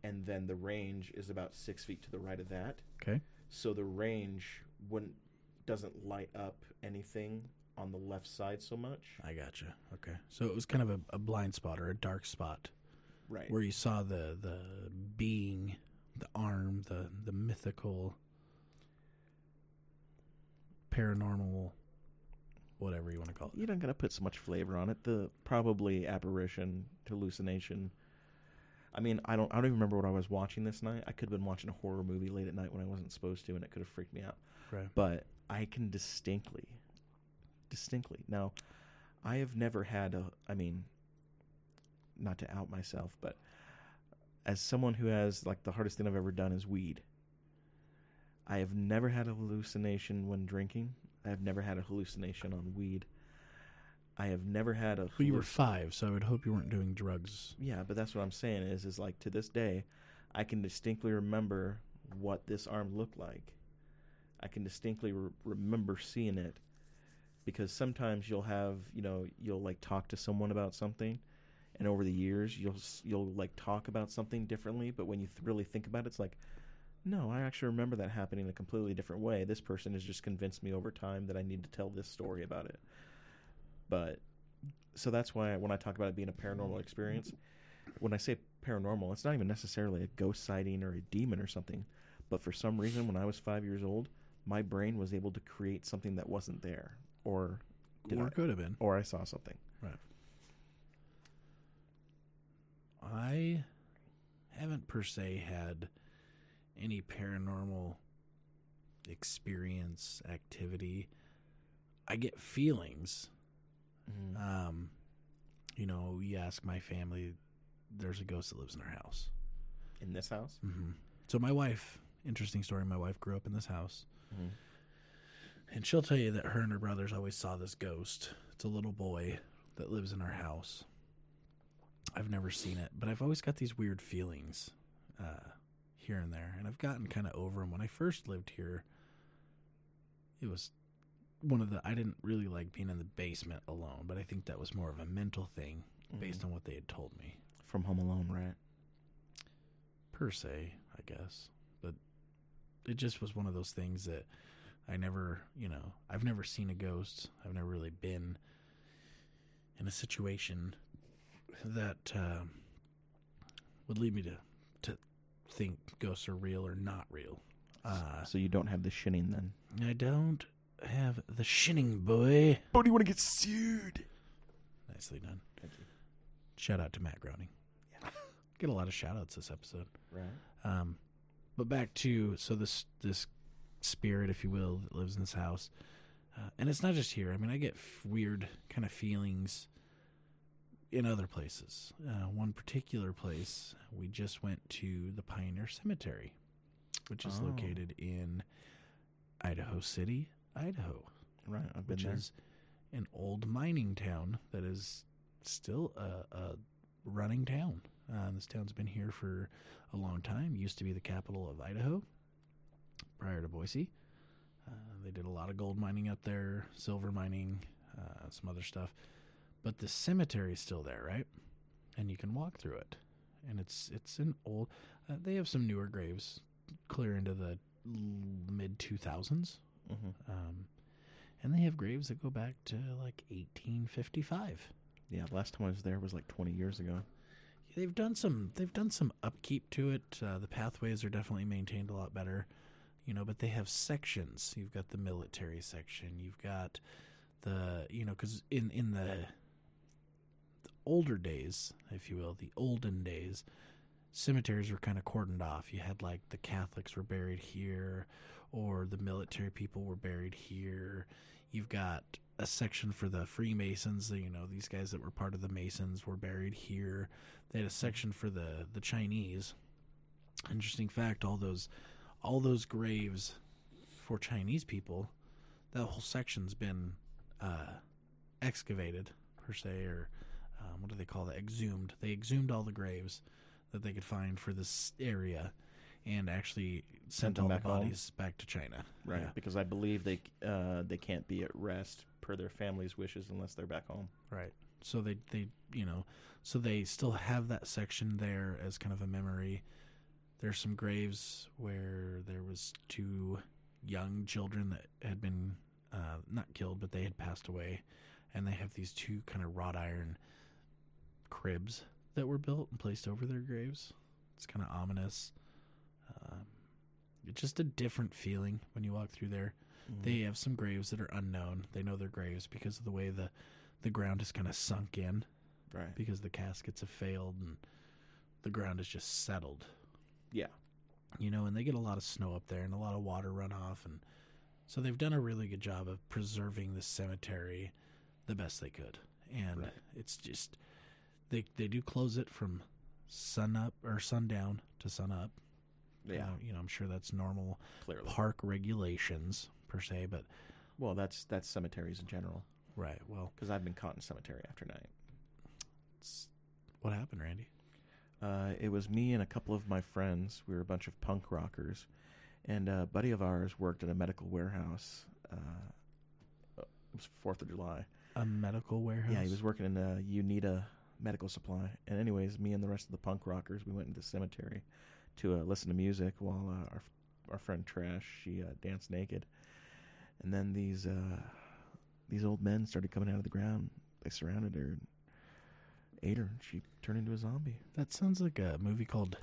B: And then the range is about six feet to the right of that.
A: Okay.
B: So the range wouldn't doesn't light up anything on the left side so much.
A: I gotcha. Okay. So it was kind of a, a blind spot or a dark spot
B: Right.
A: where you saw the the being, the arm, the the mythical, paranormal, whatever you want to call it.
B: you don't gotta put so much flavor on it. The probably apparition, hallucination. I mean, I don't. I don't even remember what I was watching this night. I could have been watching a horror movie late at night when I wasn't supposed to, and it could have freaked me out.
A: Right.
B: But I can distinctly, distinctly now. I have never had a. I mean, not to out myself, but as someone who has like the hardest thing I've ever done is weed. I have never had a hallucination when drinking. I have never had a hallucination on weed. I have never had a.
A: Well, you were five, so I would hope you weren't doing drugs.
B: Yeah, but that's what I'm saying is is like to this day, I can distinctly remember what this arm looked like. I can distinctly re- remember seeing it because sometimes you'll have, you know, you'll like talk to someone about something and over the years you'll you'll like talk about something differently, but when you th- really think about it it's like no, I actually remember that happening in a completely different way. This person has just convinced me over time that I need to tell this story about it. But so that's why when I talk about it being a paranormal experience, when I say paranormal, it's not even necessarily a ghost sighting or a demon or something. But for some reason, when I was five years old, my brain was able to create something that wasn't there, or
A: or
B: I,
A: could have been.
B: or I saw something. Right.
A: I haven't per se had any paranormal experience activity. I get feelings. Um, you know, you ask my family, there's a ghost that lives in our house.
B: In this house,
A: hmm So my wife, interesting story. My wife grew up in this house,
B: Mhm.
A: and she'll tell you that her and her brothers always saw this ghost. It's a little boy that lives in our house. I've never seen it, but I've always got these weird feelings uh, here and there, and I've gotten kind of over them. When I first lived here, it was one of the I didn't really like being in the basement alone, but I think that was more of a mental thing based
B: Mhm.
A: on what they had told me
B: from Home Alone, right?
A: per se, I guess. But it just was one of those things that I never, you know, I've never seen a ghost. I've never really been in a situation that uh, would lead me to think ghosts are real or not real. Uh,
B: So you don't have the shinning then.
A: I don't have the shinning boy.
B: Do you want to get sued?
A: Nicely done.
B: Thank you.
A: Shout out to Matt Groening. Get a lot of shout outs this episode.
B: Right.
A: Um, but back to so this this spirit, if you will, that lives in this house, uh, and it's not just here. I mean, I get f- weird kind of feelings in other places. Uh, one particular place, we just went to the Pioneer Cemetery, which is
B: Oh.
A: located in Idaho City, Idaho,
B: Right. I've been
A: which
B: there.
A: is an old mining town that is still a, a running town. Uh, this town's been here for a long time. Used to be the capital of Idaho prior to Boise. Uh, they did a lot of gold mining up there, silver mining, uh, some other stuff. But the cemetery is still there, right? And you can walk through it. And it's it's an old. Uh, they have some newer graves, clear into the mid two thousands.
B: hmm
A: Um, and they have graves that go back to like 1855.
B: Yeah. Last time I was there was like 20 years ago.
A: They've done some. They've done some upkeep to it. Uh, the pathways are definitely maintained a lot better, you know. But they have sections. You've got the military section. You've got the, you know, because in in the older days, if you will, the olden days, cemeteries were kind of cordoned off. You had like the Catholics were buried here, or the military people were buried here. You've got a section for the Freemasons. You know, these guys that were part of the Masons were buried here. They had a section for the the Chinese. Interesting fact: all those all those graves for Chinese people, that whole section's been uh, excavated per se, or um, what do they call that? Exhumed. They exhumed all the graves that they could find for this area, and actually sent,
B: Sent
A: all the
B: back home?
A: bodies back to China.
B: Right.
A: Yeah.
B: Because I believe they uh, they can't be at rest per their family's wishes unless they're back home.
A: Right. So they they you know so they still have that section there as kind of a memory. There's some graves where there was two young children that had been uh, not killed, but they had passed away, and they have these two kind of wrought iron cribs that were built and placed over their graves. It's kind of ominous. Um, it's just a different feeling when you walk through there.
B: Mm-hmm.
A: They have some graves that are unknown. They know their graves because of the way the the ground is kind of sunk in
B: right.
A: because the caskets have failed and the ground is just settled.
B: Yeah.
A: You know, and they get a lot of snow up there and a lot of water runoff and so they've done a really good job of preserving the cemetery the best they could. And
B: Right.
A: it's just they they do close it from sun up or sundown to sun up.
B: Yeah,
A: Uh, you know, I'm sure that's normal
B: clearly.
A: park regulations per se, but
B: Well, that's that's cemeteries in general.
A: right. Well,
B: Because I've been caught in cemetery after night.
A: what happened, Randy?
B: Uh, it was me and a couple of my friends. We were a bunch of punk rockers, and a buddy of ours worked at a medical warehouse. Uh, it was Fourth of July.
A: A medical warehouse.
B: Yeah, he was working in uh, Uneeda Medical Supply. And anyways, me and the rest of the punk rockers, we went into the cemetery to uh, listen to music while uh, our our friend Trash she uh, danced naked. And then these uh, these old men started coming out of the ground. They surrounded her, and ate her, and she turned into a zombie.
A: That sounds like a movie called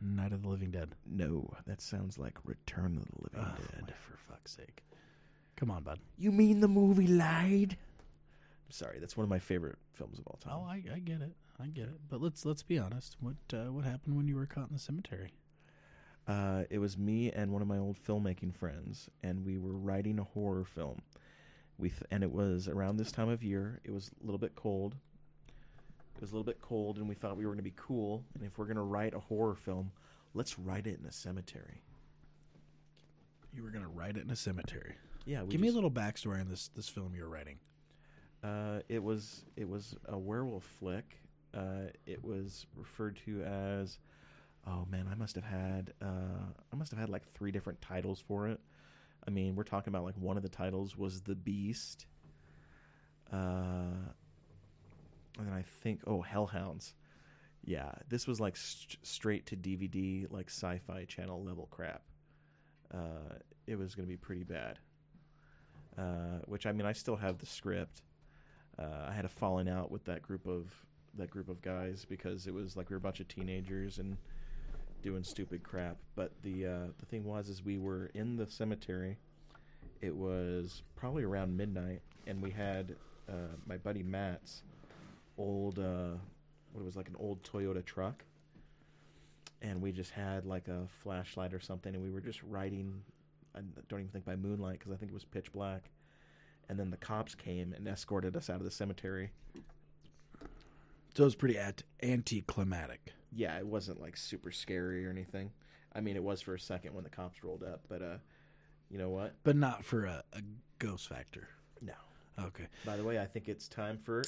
A: Night of the Living Dead.
B: No, that sounds like Return of the Living
A: Oh,
B: Dead.
A: for fuck's sake! Come on, bud.
B: You mean the movie Lied? Sorry, that's one of my favorite films of all time.
A: Oh, I, I get it. I get it. But let's let's be honest. What uh, what happened when you were caught in the cemetery?
B: Uh, it was me and one of my old filmmaking friends, and we were writing a horror film. We th- and it was around this time of year. It was a little bit cold. It was a little bit cold, and we thought we were going to be cool. And if we're going to write a horror film, let's write it in a cemetery.
A: You were gonna write it in a cemetery.
B: Yeah, we
A: Give me a little backstory on this this film you were writing.
B: Uh, it was it was a werewolf flick. Uh, it was referred to as, oh man, I must have had uh, I must have had like three different titles for it. I mean, we're talking about like one of the titles was the Beast. Uh, and then I think oh Hellhounds. Yeah, this was like st- straight to DVD, like sci-fi channel level crap. Uh, it was going to be pretty bad. Uh, which I mean, I still have the script. Uh, I had a falling out with that group of that group of guys because it was like we were a bunch of teenagers and doing stupid crap. But the uh, the thing was, is we were in the cemetery. It was probably around midnight, and we had uh, my buddy Matt's old uh, what it was like an old Toyota truck, and we just had like a flashlight or something, and we were just riding. I don't even think by moonlight because I think it was pitch black and then the cops came and escorted us out of the cemetery.
A: So it was pretty at- anticlimactic.
B: Yeah, it wasn't like super scary or anything. I mean, it was for a second when the cops rolled up, but uh, you know what?
A: But not for a, a ghost factor.
B: No.
A: Okay.
B: By the way, I think it's time for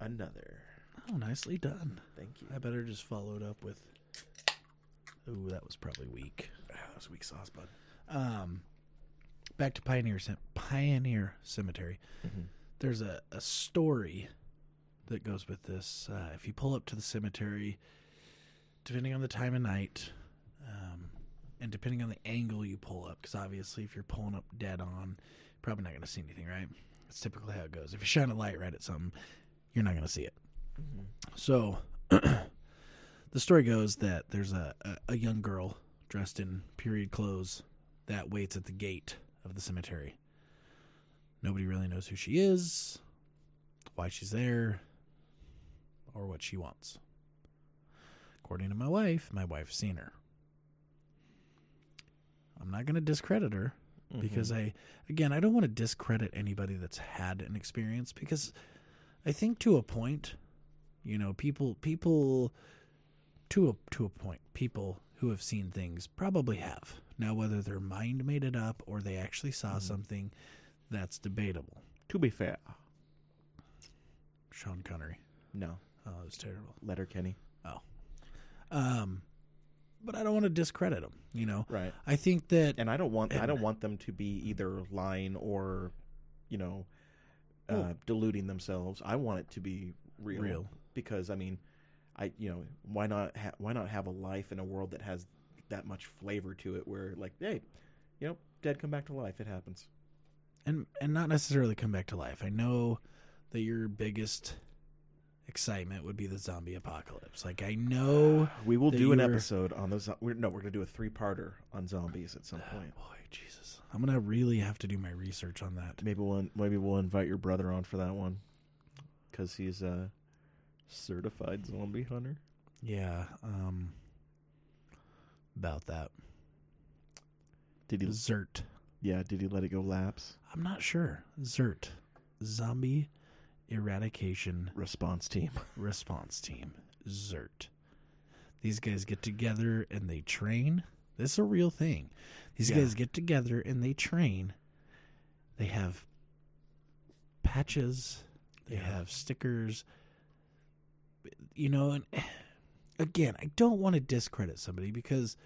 B: another.
A: Oh, nicely done.
B: Thank you.
A: I better just follow it up with. Ooh, that was probably weak.
B: Ah, that was weak sauce, bud.
A: Um, back to Pioneer Pioneer Cemetery.
B: Mhm.
A: There's a, a story that goes with this. Uh, if you pull up to the cemetery, depending on the time of night, um, and depending on the angle you pull up, because obviously if you're pulling up dead on, probably not going to see anything, right? That's typically how it goes. If you shine a light right at something, you're not going to see it.
B: Mhm.
A: So, the story goes that there's a, a, a young girl dressed in period clothes that waits at the gate of the cemetery. Nobody really knows who she is, why she's there, or what she wants. According to my wife, my wife's seen her. I'm not going to discredit her because
B: Mhm.
A: I again I don't want to discredit anybody that's had an experience because I think to a point, you know, people people to a to a point, people who have seen things probably have. Now whether their mind made it up or they actually saw
B: Mhm.
A: something, that's debatable.
B: to be fair,
A: Sean Connery.
B: no,
A: Oh, it was terrible.
B: Letterkenny. Oh.
A: Um but I don't want to discredit them, you know.
B: Right.
A: I think that
B: And I don't want I don't want them to be either lying or, you know, uh,
A: Well-
B: deluding themselves. I want it to be real.
A: Real.
B: because I mean, I you know why not ha- why not have a life in a world that has that much flavor to it where like hey, you know, dead come back to life. It happens.
A: And and not necessarily come back to life. I know that your biggest excitement would be the zombie apocalypse. Like I know
B: We will do an
A: were-
B: episode on those. We're, no, we're gonna do a three parter on zombies at some point.
A: boy, Jesus. I'm going to really have to do my research on that.
B: Maybe we'll maybe we'll invite your brother on for that one because he's a certified zombie hunter.
A: Yeah, um about that.
B: Did he?
A: Zert.
B: Yeah. Did he let it go lapse?
A: I'm not sure. Zert. Zombie Eradication
B: Response team.
A: Response Team. Zert. These guys get together and they train. This is a real thing. These
B: Yeah.
A: guys get together and they train. They have patches, they
B: Yeah.
A: have stickers. You know, and again, I don't want to discredit somebody because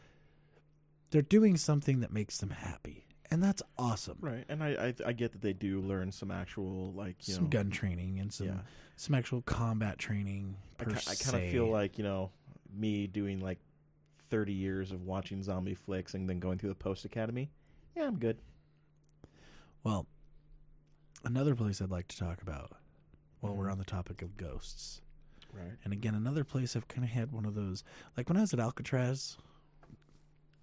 A: they're doing something that makes them happy. And that's awesome.
B: Right, and I, I I get that they do learn some actual like you
A: Some
B: know
A: gun training and some
B: yeah.
A: some actual combat training.
B: I, ki- I kind of feel like you know me doing like thirty years of watching zombie flicks and then going through the post academy. Yeah, I'm good.
A: Well, another place I'd like to talk about while we're
B: Mhm.
A: on the topic of ghosts.
B: Right.
A: And again, another place I've kind of had one of those. Like when I was at Alcatraz,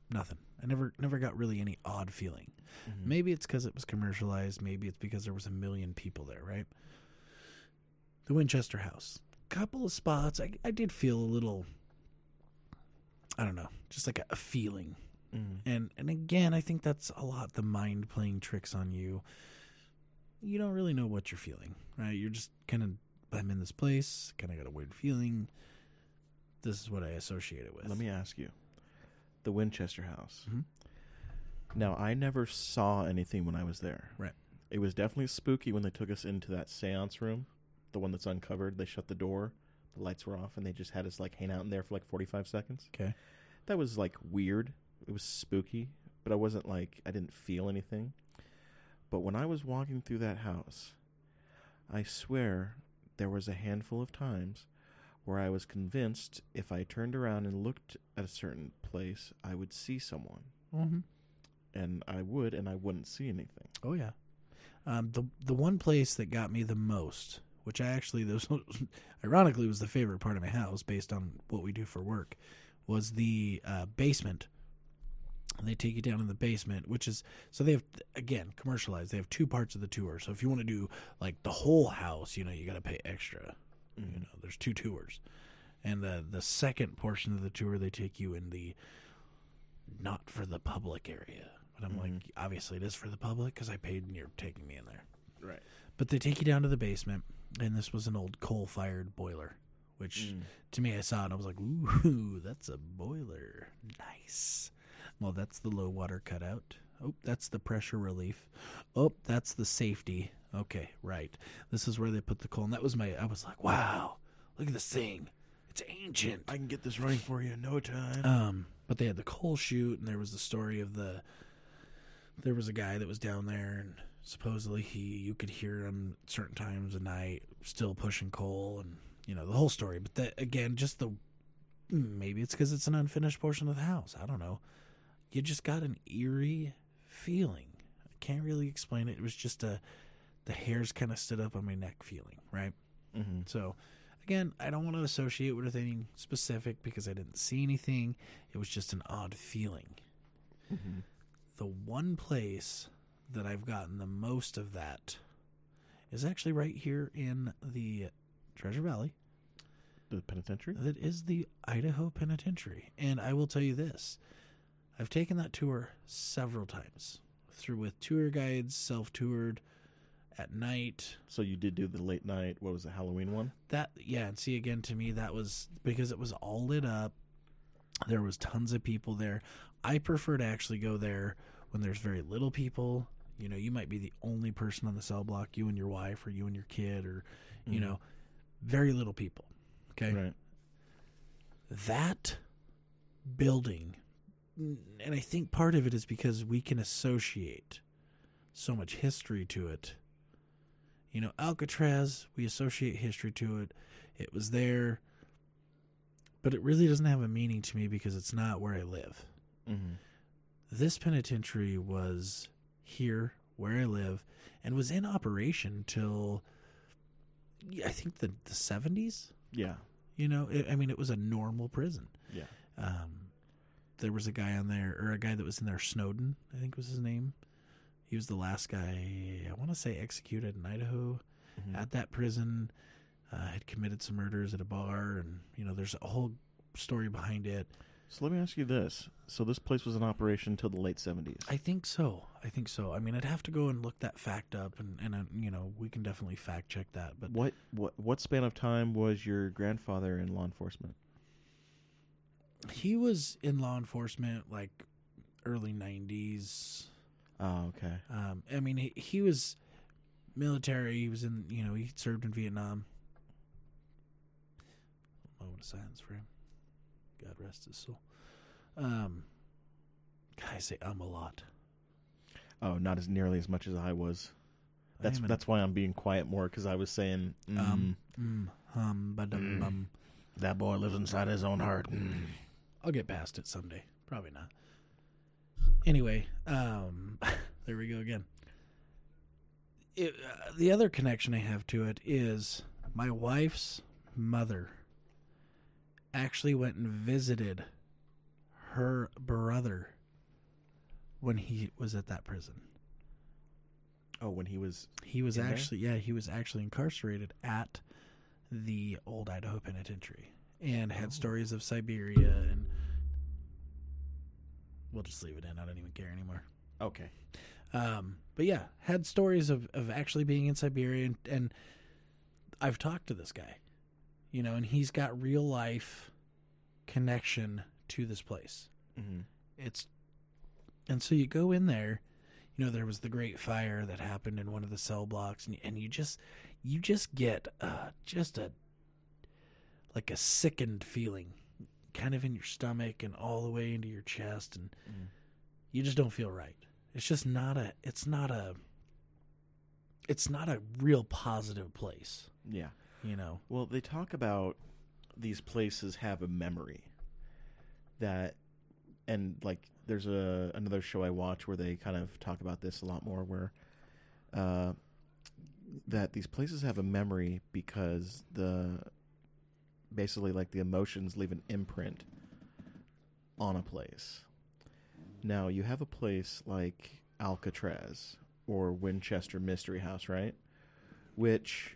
A: nothing. I never never got really any odd feeling.
B: Mm-hmm.
A: Maybe it's because it was commercialized. Maybe it's because there was a million people there, right? The Winchester House. A couple of spots. I, I did feel a little, I don't know, just like a, a feeling.
B: Mm-hmm.
A: And and again, I think that's a lot the mind playing tricks on you. You don't really know what you're feeling, right? You're just kind of I'm in this place, kind of got a weird feeling. This is what I associate it with.
B: Let me ask you, the Winchester House.
A: Mhm.
B: Now, I never saw anything when I was there.
A: Right.
B: It was definitely spooky when they took us into that seance room, the one that's uncovered. They shut the door, the lights were off, and they just had us like hang out in there for like 45 seconds.
A: Okay.
B: That was like weird. It was spooky, but I wasn't like, I didn't feel anything. But when I was walking through that house, I swear there was a handful of times where I was convinced if I turned around and looked at a certain place, I would see someone.
A: Mm-hmm.
B: And I would, and I wouldn't see anything.
A: Oh yeah. Um, the the one place that got me the most, which I actually this ironically was the favorite part of my house based on what we do for work, was the uh, basement. And they take you down in the basement, which is so they have again commercialized. They have two parts of the tour. So if you want to do like the whole house, you know, you got to pay extra. You know, there's two tours, and the the second portion of the tour they take you in the not for the public area. But I'm like,
B: Mhm.
A: obviously it is for the public because I paid and you're taking me in there.
B: Right.
A: But they take you down to the basement, and this was an old coal fired boiler, which
B: Mm.
A: to me I saw and I was like, ooh, that's a boiler. Nice. Well, that's the low water cutout. Oh, that's the pressure relief. Oh, that's the safety. Okay, right. This is where they put the coal. And that was my, I was like, wow, look at this thing. It's ancient.
B: I can get this running for you in no time.
A: Um, but they had the coal chute, and there was the story of the. There was a guy that was down there, and supposedly he, you could hear him at certain times of night, still pushing coal, and you know the whole story. But that again, just the maybe it's because it's an unfinished portion of the house. I don't know. You just got an eerie feeling. I can't really explain it. It was just a the hairs kind of stood up on my neck feeling, right?
B: mm-hmm.
A: So, again, I don't want to associate with anything specific because I didn't see anything. It was just an odd feeling.
B: Mm-hmm.
A: The one place that I've gotten the most of that is actually right here in the Treasure Valley.
B: The penitentiary?
A: That is the Idaho Penitentiary. And I will tell you this I've taken that tour several times through with tour guides, self toured at night.
B: So you did do the late night, what was the Halloween one?
A: that yeah and see again to me that was because it was all lit up there was tons of people there i prefer to actually go there when there's very little people you know you might be the only person on the cell block you and your wife or you and your kid or you
B: Mhm.
A: know very little people okay
B: Right.
A: that building and i think part of it is because we can associate so much history to it you know alcatraz we associate history to it it was there but it really doesn't have a meaning to me because it's not where i live
B: Mm-hmm.
A: this penitentiary was here where i live and was in operation till i think the, the 70s
B: Yeah.
A: you know it, i mean it was a normal prison
B: Yeah.
A: um, there was a guy on there, or a guy that was in there, Snowden, I think was his name. He was the last guy, I want to say, executed in Idaho
B: Mhm.
A: at that prison. Uh, had committed some murders at a bar, and you know, there's a whole story behind it.
B: So let me ask you this. So this place was in operation until the late 70s.
A: I think so. I think so. I mean, I'd have to go and look that fact up, and and uh, you know, we can definitely fact check that. But
B: what what what span of time was your grandfather in law enforcement?
A: he was in law enforcement like early 90s.
B: Oh, okay.
A: Um, I mean, he, he was military. He was in, you know, he served in Vietnam. Moment of silence for him. God rest his soul. Um, I say um a lot.
B: Oh, not as nearly as much as I was. That's
A: am an
B: that's why I'm being quiet more because I was saying mm,
A: um, mm, hum, ba-dum,
B: Mm.
A: bum.
B: that boy lives inside his own heart. Mm.
A: I'll get past it someday. Probably not. Anyway, um, there we go again. It, uh, the other connection I have to it is my wife's mother actually went and visited her brother when he was at that prison.
B: Oh, when he was
A: He was
B: In there?
A: actually, yeah, he was actually incarcerated at the old Idaho Penitentiary and had
B: Oh.
A: stories of Siberia and we'll just leave it in. I don't even care anymore.
B: okay.
A: Um, but yeah, had stories of, of actually being in Siberia and, and I've talked to this guy, you know, and he's got real life connection to this place.
B: hmm
A: It's and so you go in there, you know, there was the great fire that happened in one of the cell blocks and and you just you just get uh just a like a sickened feeling kind of in your stomach and all the way into your chest and
B: Mhm.
A: you just don't feel right. It's just not a it's not a it's not a real positive place,
B: Yeah.
A: you know.
B: Well, they talk about these places have a memory that, and like there's a another show I watch where they kind of talk about this a lot more, where uh, that these places have a memory because the basically like the emotions leave an imprint on a place. Now you have a place like Alcatraz or Winchester Mystery House, right? Which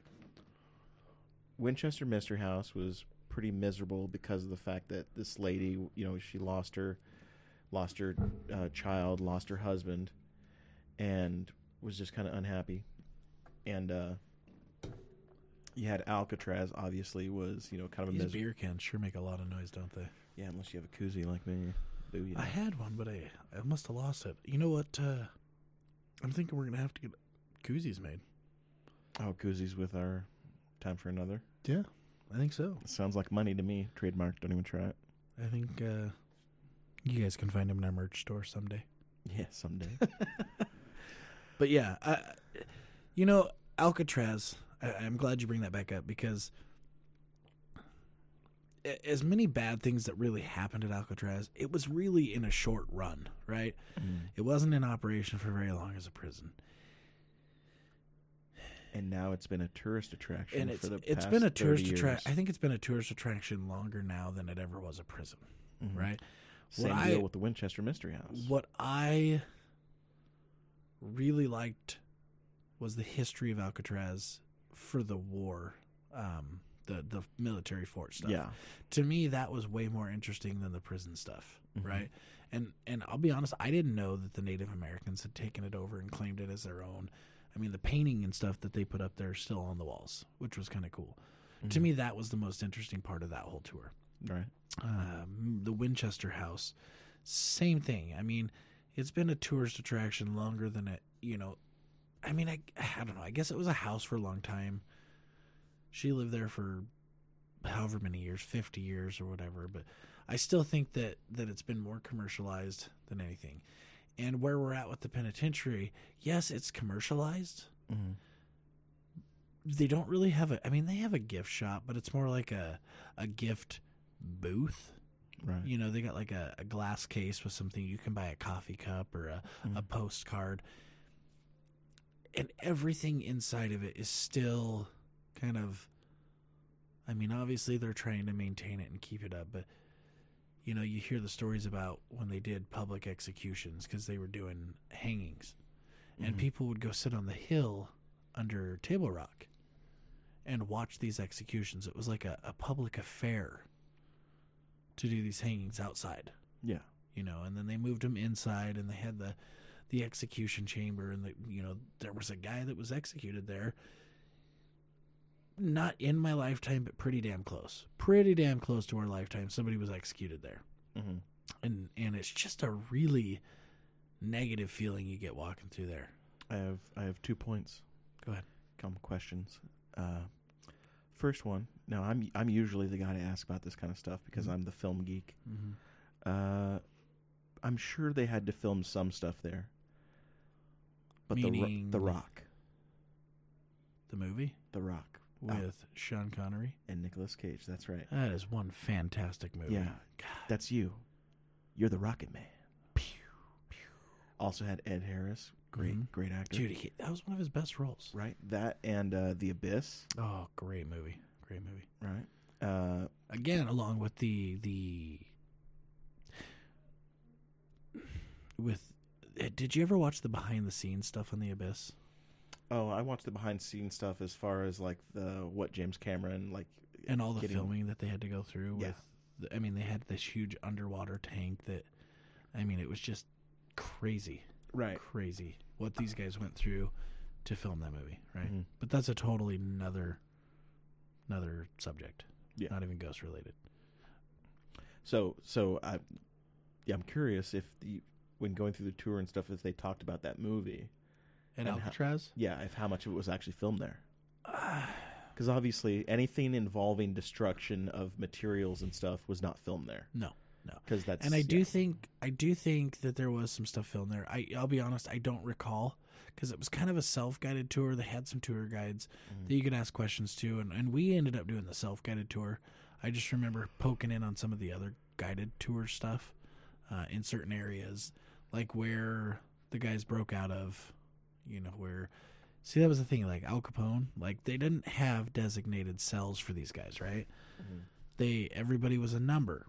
B: Winchester Mystery House was pretty miserable because of the fact that this lady, you know, she lost her, lost her uh, child, lost her husband, and was just kind of unhappy. And uh, you had Alcatraz, obviously, was you know kind of a
A: These
B: miserable.
A: beer cans sure make a lot of noise, don't they?
B: Yeah, unless you have a koozie like me. Booyah.
A: I had one, but I I must have lost it. You know what? Uh, I'm thinking we're gonna have to get koozies made.
B: oh, koozies with our time for another.
A: Yeah, I think so.
B: Sounds like money to me. Trademark. Don't even try it.
A: I think uh, you guys can find them in our merch store someday.
B: Yeah, someday.
A: But yeah, I, you know Alcatraz. I, I'm glad you bring that back up because as many bad things that really happened at Alcatraz, it was really in a short run, right?
B: Mm.
A: It wasn't in operation for very long as a prison.
B: And now it's been a tourist attraction
A: and it's
B: for the
A: it's
B: past
A: been a tourist attraction. I think it's been a tourist attraction longer now than it ever was a prison,
B: Mhm.
A: right?
B: Same
A: What
B: deal
A: I-
B: with the Winchester Mystery House.
A: What I really liked was the history of Alcatraz for the war, um, the the military fort stuff.
B: Yeah.
A: To me, that was way more interesting than the prison stuff,
B: Mhm.
A: right? And and I'll be honest, I didn't know that the Native Americans had taken it over and claimed it as their own. I mean, the painting and stuff that they put up there is still on the walls, which was kind of cool. To
B: Mhm.
A: me, that was the most interesting part of that whole tour.
B: Right.
A: Um, the Winchester House, same thing. I mean, it's been a tourist attraction longer than it, you know. I mean, I, I don't know. I guess it was a house for a long time. She lived there for however many years, 50 years or whatever, but I still think that that it's been more commercialized than anything. And where we're at with the penitentiary, yes, it's commercialized.
B: hmm
A: They don't really have a I mean, they have a gift shop, but it's more like a a gift booth.
B: Right.
A: You know, they got like a, a glass case with something you can buy a coffee cup or a, a
B: Mhm.
A: postcard. And everything inside of it is still kind of I mean, obviously they're trying to maintain it and keep it up, but you know, you hear the stories about when they did public executions because they were doing hangings. And
B: Mhm.
A: people would go sit on the hill under Table Rock and watch these executions. It was like a, a public affair to do these hangings outside
B: Yeah.
A: you know and then they moved them inside and they had the the execution chamber and the you know there was a guy that was executed there not in my lifetime but pretty damn close pretty damn close to our lifetime somebody was executed there
B: hmm
A: and and it's just a really negative feeling you get walking through there.
B: I have I have two points.
A: Go ahead.
B: Couple questions. Uh, first one. Now I'm I'm usually the guy to ask about this kind of stuff because
A: Mhm.
B: I'm the film geek.
A: Mm-hmm.
B: Uh, I'm sure they had to film some stuff there. But the Ro-
A: Meaning-
B: the Rock,
A: The movie
B: the Rock,
A: with
B: Oh.
A: Sean Connery.
B: and Nicolas Cage. That's right.
A: That is one fantastic movie.
B: Yeah, that's you. You're the Rocket Man. Pew, pew. Also had Ed Harris, great,
A: Mhm.
B: great actor.
A: Dude, he, that was one of his best roles.
B: right? That and uh, The Abyss,
A: Oh, great movie. Great movie.
B: right? Uh,
A: Again, along with the the with did you ever watch the behind the scenes stuff on the Abyss?
B: oh, I watched the behind the scenes stuff as far as like the what James Cameron like
A: and all the
B: getting-
A: filming that they had to go through
B: Yeah.
A: with the, I mean they had this huge underwater tank that I mean it was just crazy
B: right.
A: crazy what these guys went through to film that movie right
B: Mhm.
A: but that's a totally another another subject
B: Yeah.
A: not even ghost related
B: So so I yeah, I'm curious if the when going through the tour and stuff if they talked about that movie.
A: and
B: And how-
A: Alcatraz
B: Yeah, if how much of it was actually filmed there. Because obviously anything involving destruction of materials and stuff was not filmed there.
A: no no
B: Because that's
A: and I do
B: yeah.
A: think I do think that there was some stuff filmed there. I I'll be honest, I don't recall because it was kind of a self-guided tour. They had some tour guides
B: Mhm.
A: that you could ask questions to, and, and we ended up doing the self-guided tour. I just remember poking in on some of the other guided tour stuff uh, in certain areas, like where the guys broke out of, you know, where. See, that was the thing. Like Al Capone, like they didn't have designated cells for these guys, right?
B: Mhm.
A: they everybody was a number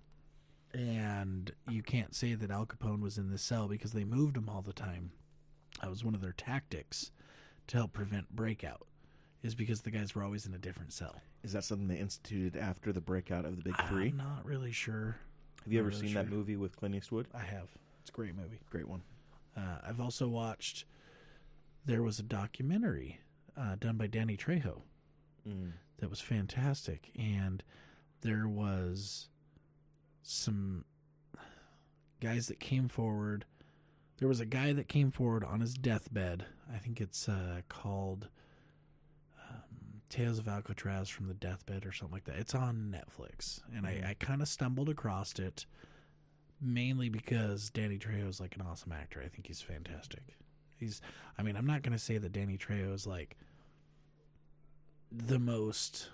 A: and you can't say that al capone was in the cell because they moved him all the time that was one of their tactics to help prevent breakout is because the guys were always in a different cell
B: Is that something they instituted after the breakout of the Big Three?
A: i'm not really sure
B: Have you
A: not
B: ever
A: really
B: seen that movie with Clint Eastwood?
A: i have it's a great movie.
B: Great one.
A: uh, i've also watched there was a documentary uh, done by danny trejo
B: Mm.
A: that was fantastic. And there was some guys that came forward there was a guy that came forward on his deathbed. I think it's uh, called um, tales of alcatraz from the deathbed or something like that. It's on netflix. And i, I kind of stumbled across it mainly because danny trejo is like an awesome actor i think he's fantastic he's i mean i'm not going to say that danny trejo is like the most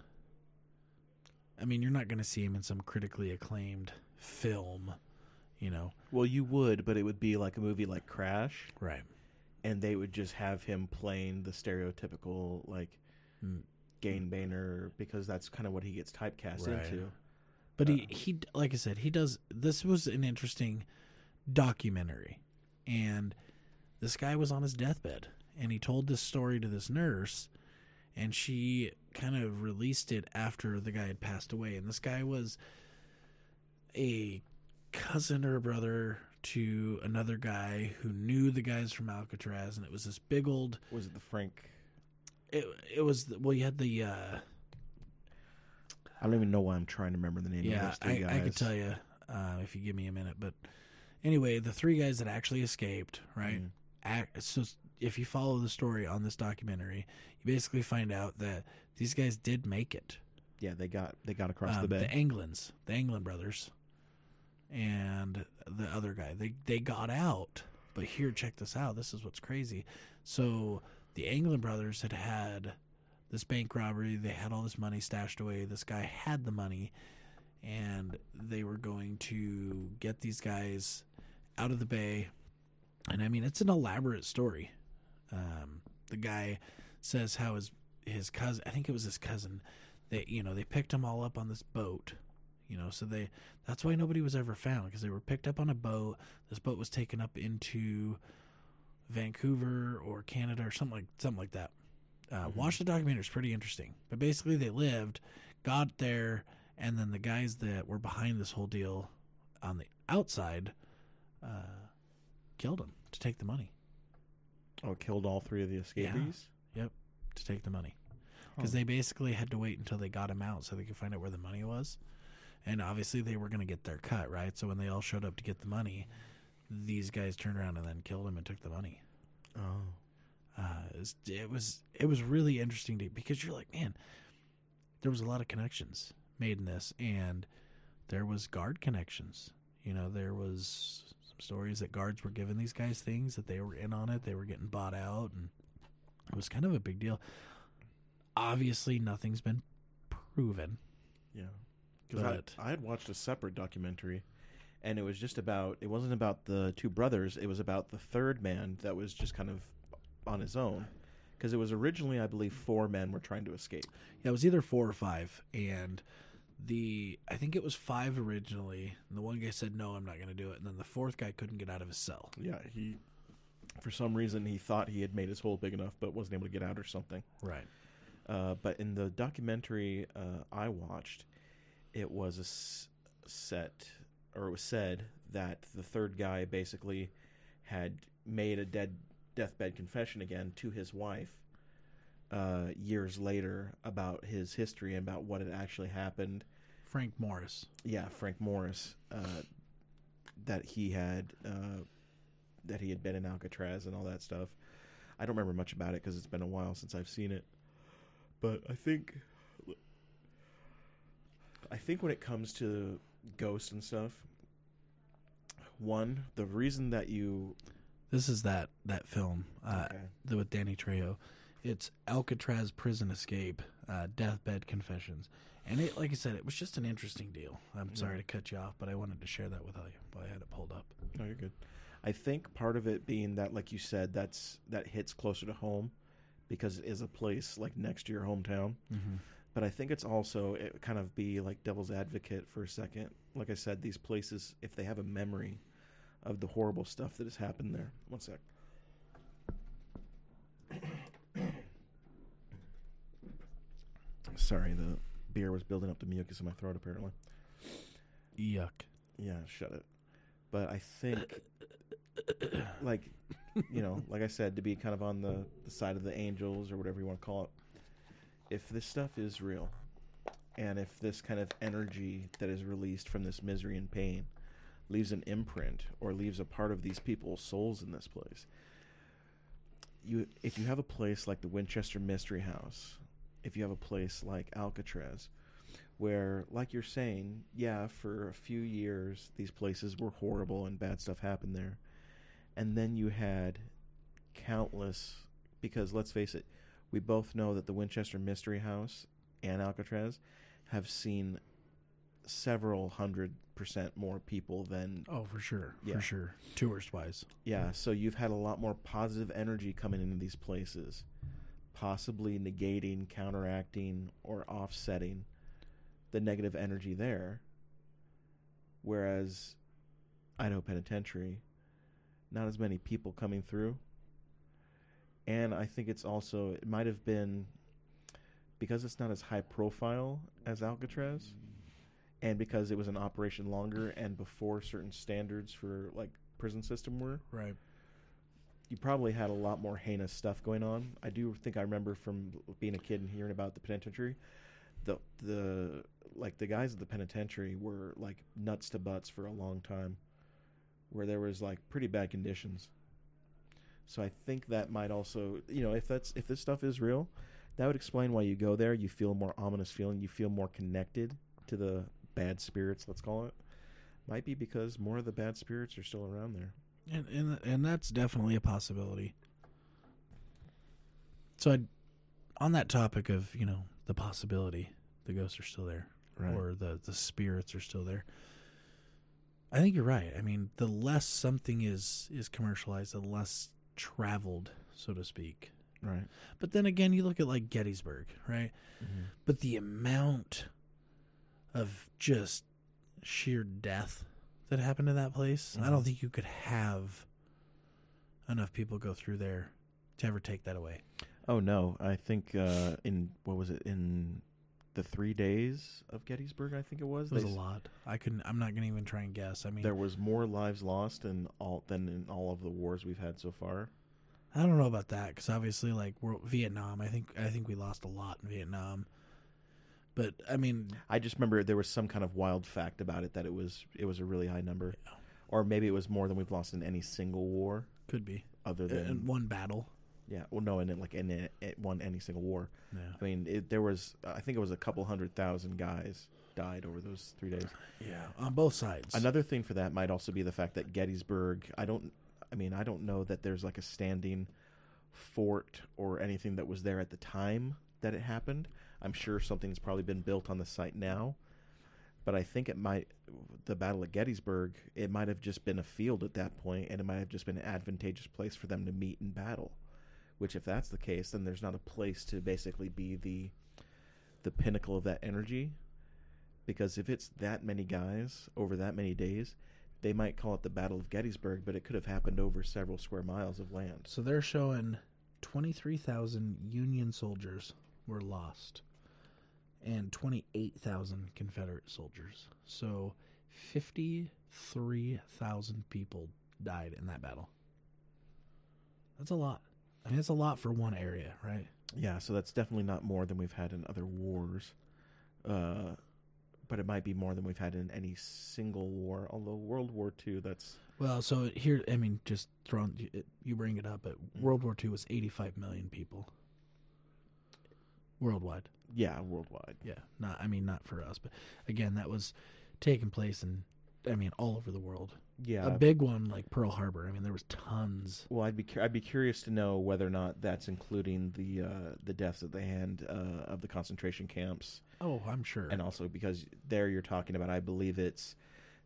A: I mean, you're not going to see him in some critically acclaimed film, you know.
B: Well, you would, but it would be like a movie like Crash,
A: Right.
B: and they would just have him playing the stereotypical like
A: Mm.
B: Gain Boehner because that's kind of what he gets typecast
A: Right.
B: into.
A: But he he like I said, he does this was an interesting documentary. And this guy was on his deathbed and he told this story to this nurse and she kind of released it after the guy had passed away and this guy was a cousin or a brother to another guy who knew the guys from Alcatraz and it was this big old
B: Was it the Frank?
A: it, it was well you had the uh
B: I don't even know why I'm trying to remember the name of
A: yeah
B: those three
A: I,
B: guys.
A: I could tell you uh, if you give me a minute but anyway the three guys that actually escaped right
B: Mhm.
A: act, so if you follow the story on this documentary you basically find out that these guys did make it
B: Yeah, they got they got across
A: Um,
B: the bay.
A: the Anglins the Anglin brothers and the other guy they they got out but here check this out this is what's crazy so the Anglin brothers had had this bank robbery they had all this money stashed away this guy had the money and they were going to get these guys out of the bay. And i mean it's an elaborate story. Um, the guy says how his his cousin i think it was his cousin they you know they picked them all up on this boat you know so they that's why nobody was ever found because they were picked up on a boat. This boat was taken up into vancouver or canada or something like something like that uh,
B: Mhm.
A: watch the documentary it's pretty interesting but basically they lived got there and then the guys that were behind this whole deal on the outside uh, killed them to take the money
B: oh, killed all three of the escapees.
A: Yep, to take the money
B: Huh.
A: because they basically had to wait until they got him out so they could find out where the money was and obviously they were going to get their cut, right? So when they all showed up to get the money, these guys turned around and then killed him and took the money.
B: Oh.
A: Uh, it, was, it was really interesting to because you're like, man, there was a lot of connections made in this, and there was guard connections. You know, there was some stories that guards were giving these guys things that they were in on it. They were getting bought out, and it was kind of a big deal. Obviously, nothing's been proven.
B: Yeah. Because I, I had watched a separate documentary, and it was just about. It wasn't about the two brothers. It was about the third man that was just kind of on his own. Because it was originally, I believe, four men were trying to escape.
A: Yeah, it was either four or five, and the I think it was five originally. And the one guy said no, I'm not going to do it, and then the fourth guy couldn't get out of his cell.
B: Yeah, he. For some reason, he thought he had made his hole big enough, but wasn't able to get out or something.
A: Right.
B: Uh, but in the documentary uh, I watched, it was a s- set, or it was said that the third guy basically had made a dead deathbed confession again to his wife uh, years later about his history and about what had actually happened.
A: Frank Morris.
B: Yeah, Frank Morris, uh, that he had uh, that he had been in Alcatraz and all that stuff. I don't remember much about it because it's been a while since I've seen it. But I think I think when it comes to ghosts and stuff, one the reason that you
A: This is that that film uh,
B: Okay.
A: the, with Danny Trejo. It's Alcatraz Prison Escape, uh, Deathbed Confessions, and it, like I said, it was just an interesting deal. I'm sorry to cut you off, but I wanted to share that with you. While I had it pulled up.
B: No, you're good. I think part of it being that, like you said, that's that hits closer to home because it is a place like next to your hometown.
A: Mm-hmm.
B: But I think it's also it kind of be like devil's advocate for a second. Like I said, these places, if they have a memory of the horrible stuff that has happened there. One sec. Sorry, the beer was building up the mucus in my throat. Apparently,
A: Yuck.
B: yeah, shut it. But I think, like, you know, like I said, to be kind of on the, the side of the angels or whatever you want to call it. If this stuff is real, and if this kind of energy that is released from this misery and pain leaves an imprint or leaves a part of these people's souls in this place, you if you have a place like the Winchester Mystery House, if you have a place like Alcatraz, where, like you're saying, yeah, for a few years these places were horrible and bad stuff happened there, and then you had countless, because let's face it, we both know that the Winchester Mystery House and Alcatraz have seen several hundred percent more people than
A: Oh, for sure,
B: Yeah.
A: for sure. Tourist wise,
B: yeah, so you've had a lot more positive energy coming into these places, possibly negating, counteracting, or offsetting the negative energy there. Whereas Idaho Penitentiary, not as many people coming through. And I think it's also, it might have been because it's not as high profile as Alcatraz, and because it was an operation longer and before certain standards for like prison system were,
A: right?
B: you probably had a lot more heinous stuff going on. I do think I remember from being a kid and hearing about the penitentiary, the the like the guys at the penitentiary were like nuts to butts for a long time, where there was like pretty bad conditions. So I think that might also, you know, if that's if this stuff is real, that would explain why you go there. You feel a more ominous feeling. You feel more connected to the bad spirits. Let's call it. Might be because more of the bad spirits are still around there.
A: And and and that's definitely a possibility. So, I'd, on that topic of you know the possibility, the ghosts are still there,
B: Right.
A: or the the spirits are still there. I think you're right. I mean, the less something is is commercialized, the less traveled, so to speak.
B: Right.
A: But then again, you look at like Gettysburg, right? Mm-hmm. But the amount of just sheer death that happened in that place, I don't
B: Mhm.
A: think you could have enough people go through there to ever take that away.
B: Oh no, I think uh, in what was it in the three days of Gettysburg? I think it was.
A: It was a
B: they s-
A: lot. I couldn't. I'm not going to even try and guess. I mean,
B: There was more lives lost in all than in all of the wars we've had so far.
A: I don't know about that because obviously, like we're, Vietnam, I think I think we lost a lot in Vietnam. But I mean,
B: I just remember there was some kind of wild fact about it that it was it was a really high number,
A: Yeah.
B: or maybe it was more than we've lost in any single war
A: could be
B: other than
A: in one battle.
B: yeah. Well, no, and then like in it, it won any single war.
A: Yeah.
B: I mean, it, there was I think it was a couple hundred thousand guys died over those three days.
A: Yeah, on both sides.
B: Another thing for that might also be the fact that Gettysburg. I don't. I mean, I don't know that there's like a standing fort or anything that was there at the time that it happened. I'm sure something's probably been built on the site now, but I think it might. The Battle of Gettysburg. It might have just been a field at that point, and it might have just been an advantageous place for them to meet in battle. Which, if that's the case, then there's not a place to basically be the the pinnacle of that energy because if it's that many guys over that many days, they might call it the Battle of Gettysburg, but it could have happened over several square miles of land.
A: So they're showing 23,000 Union soldiers were lost and 28,000 Confederate soldiers. So 53,000 people died in that battle. That's a lot. I mean, it's a lot for one area, right?
B: Yeah, so that's definitely not more than we've had in other wars. Uh, but it might be more than we've had in any single war. Although World War II, that's
A: Well, so here, I mean, just throwing you- you bring it up, but World War II was 85 million people worldwide.
B: Yeah, worldwide.
A: Yeah, not I mean not for us, but again, that was taking place in I mean all over the world.
B: Yeah.
A: A big one like Pearl Harbor. I mean, there was tons.
B: well, I'd be cu- I'd be curious to know whether or not that's including the uh, the deaths at the hand uh, of the concentration camps.
A: Oh, I'm sure.
B: and also because there you're talking about, I believe it's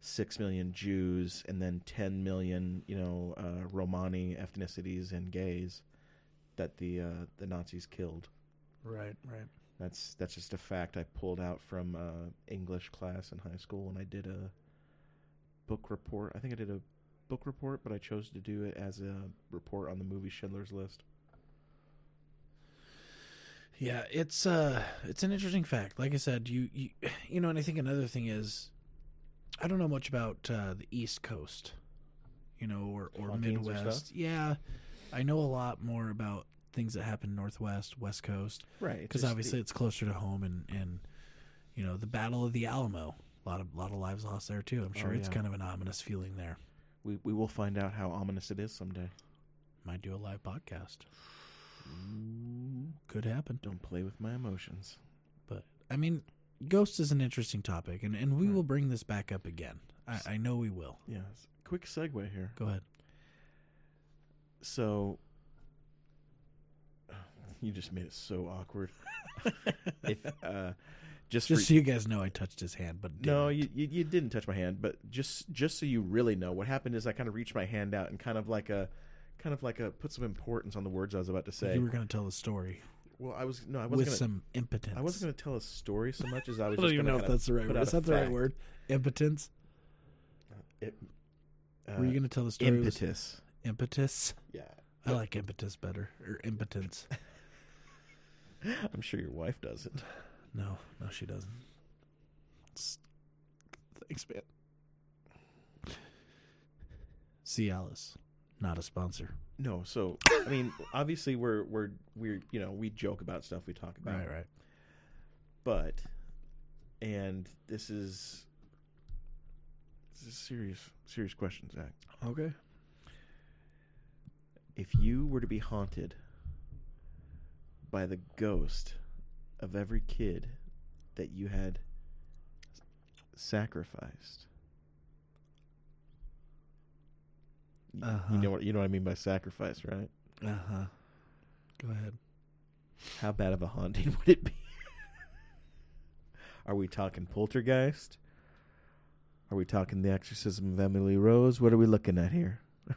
B: six million Jews and then ten million, you know, uh, Romani ethnicities and gays that the uh, the Nazis killed.
A: right, right.
B: That's that's just a fact I pulled out from uh, English class in high school when I did a book report. I think I did a book report, but I chose to do it as a report on the movie Schindler's List.
A: Yeah, it's uh it's an interesting fact. Like I said, you you you know, and I think another thing is I don't know much about uh, the East Coast, you know, or or Midwest.
B: stuff?
A: yeah, I know a lot more about things that happen Northwest, West Coast,
B: Right,
A: because obviously it's closer to home, and and you know the Battle of the Alamo, a lot of lot of lives lost there too. I'm oh, sure
B: Oh,
A: it's
B: yeah.
A: kind of an ominous feeling there.
B: we we will find out how ominous it is someday.
A: Might do a live podcast. Mm. Could happen.
B: Don't play with my emotions.
A: But I mean, ghosts is an interesting topic, and, and we
B: Right.
A: will bring this back up again. I, I know we will.
B: Yes. Quick segue here.
A: Go ahead.
B: So you just made it so awkward. if uh, just,
A: Just
B: for,
A: so you guys know, I touched his hand, but
B: no,
A: didn't.
B: you, you you didn't touch my hand, but just just so you really know, what happened is I kind of reached my hand out and kind of like a kind of like a put some importance on the words I was about to say.
A: you were going to tell the story
B: well, I was no, I wasn't gonna.
A: some impotence.
B: I wasn't going to tell a story so much as I was.
A: I don't
B: just
A: even know if that's the right word. Is
B: a
A: that the right word? Impotence.
B: It,
A: were you
B: uh,
A: going to tell the story? with
B: impetus?
A: Impetus.
B: Yeah,
A: I like impetus better or impotence.
B: I'm sure your wife doesn't.
A: No, no, she doesn't. It's- Thanks, man. Cialis, not a sponsor.
B: No, so I mean, obviously we're we're we're you know we joke about stuff we talk about,
A: Right, right.
B: but and this is this is a serious serious question, Zach.
A: Okay.
B: If you were to be haunted by the ghost of every kid that you had sacrificed,
A: Uh-huh.
B: you know what you know what I mean by sacrifice, right?
A: Uh huh. Go ahead.
B: How bad of a haunting would it be? Are we talking poltergeist? Are we talking the exorcism of Emily Rose? What are we looking at here?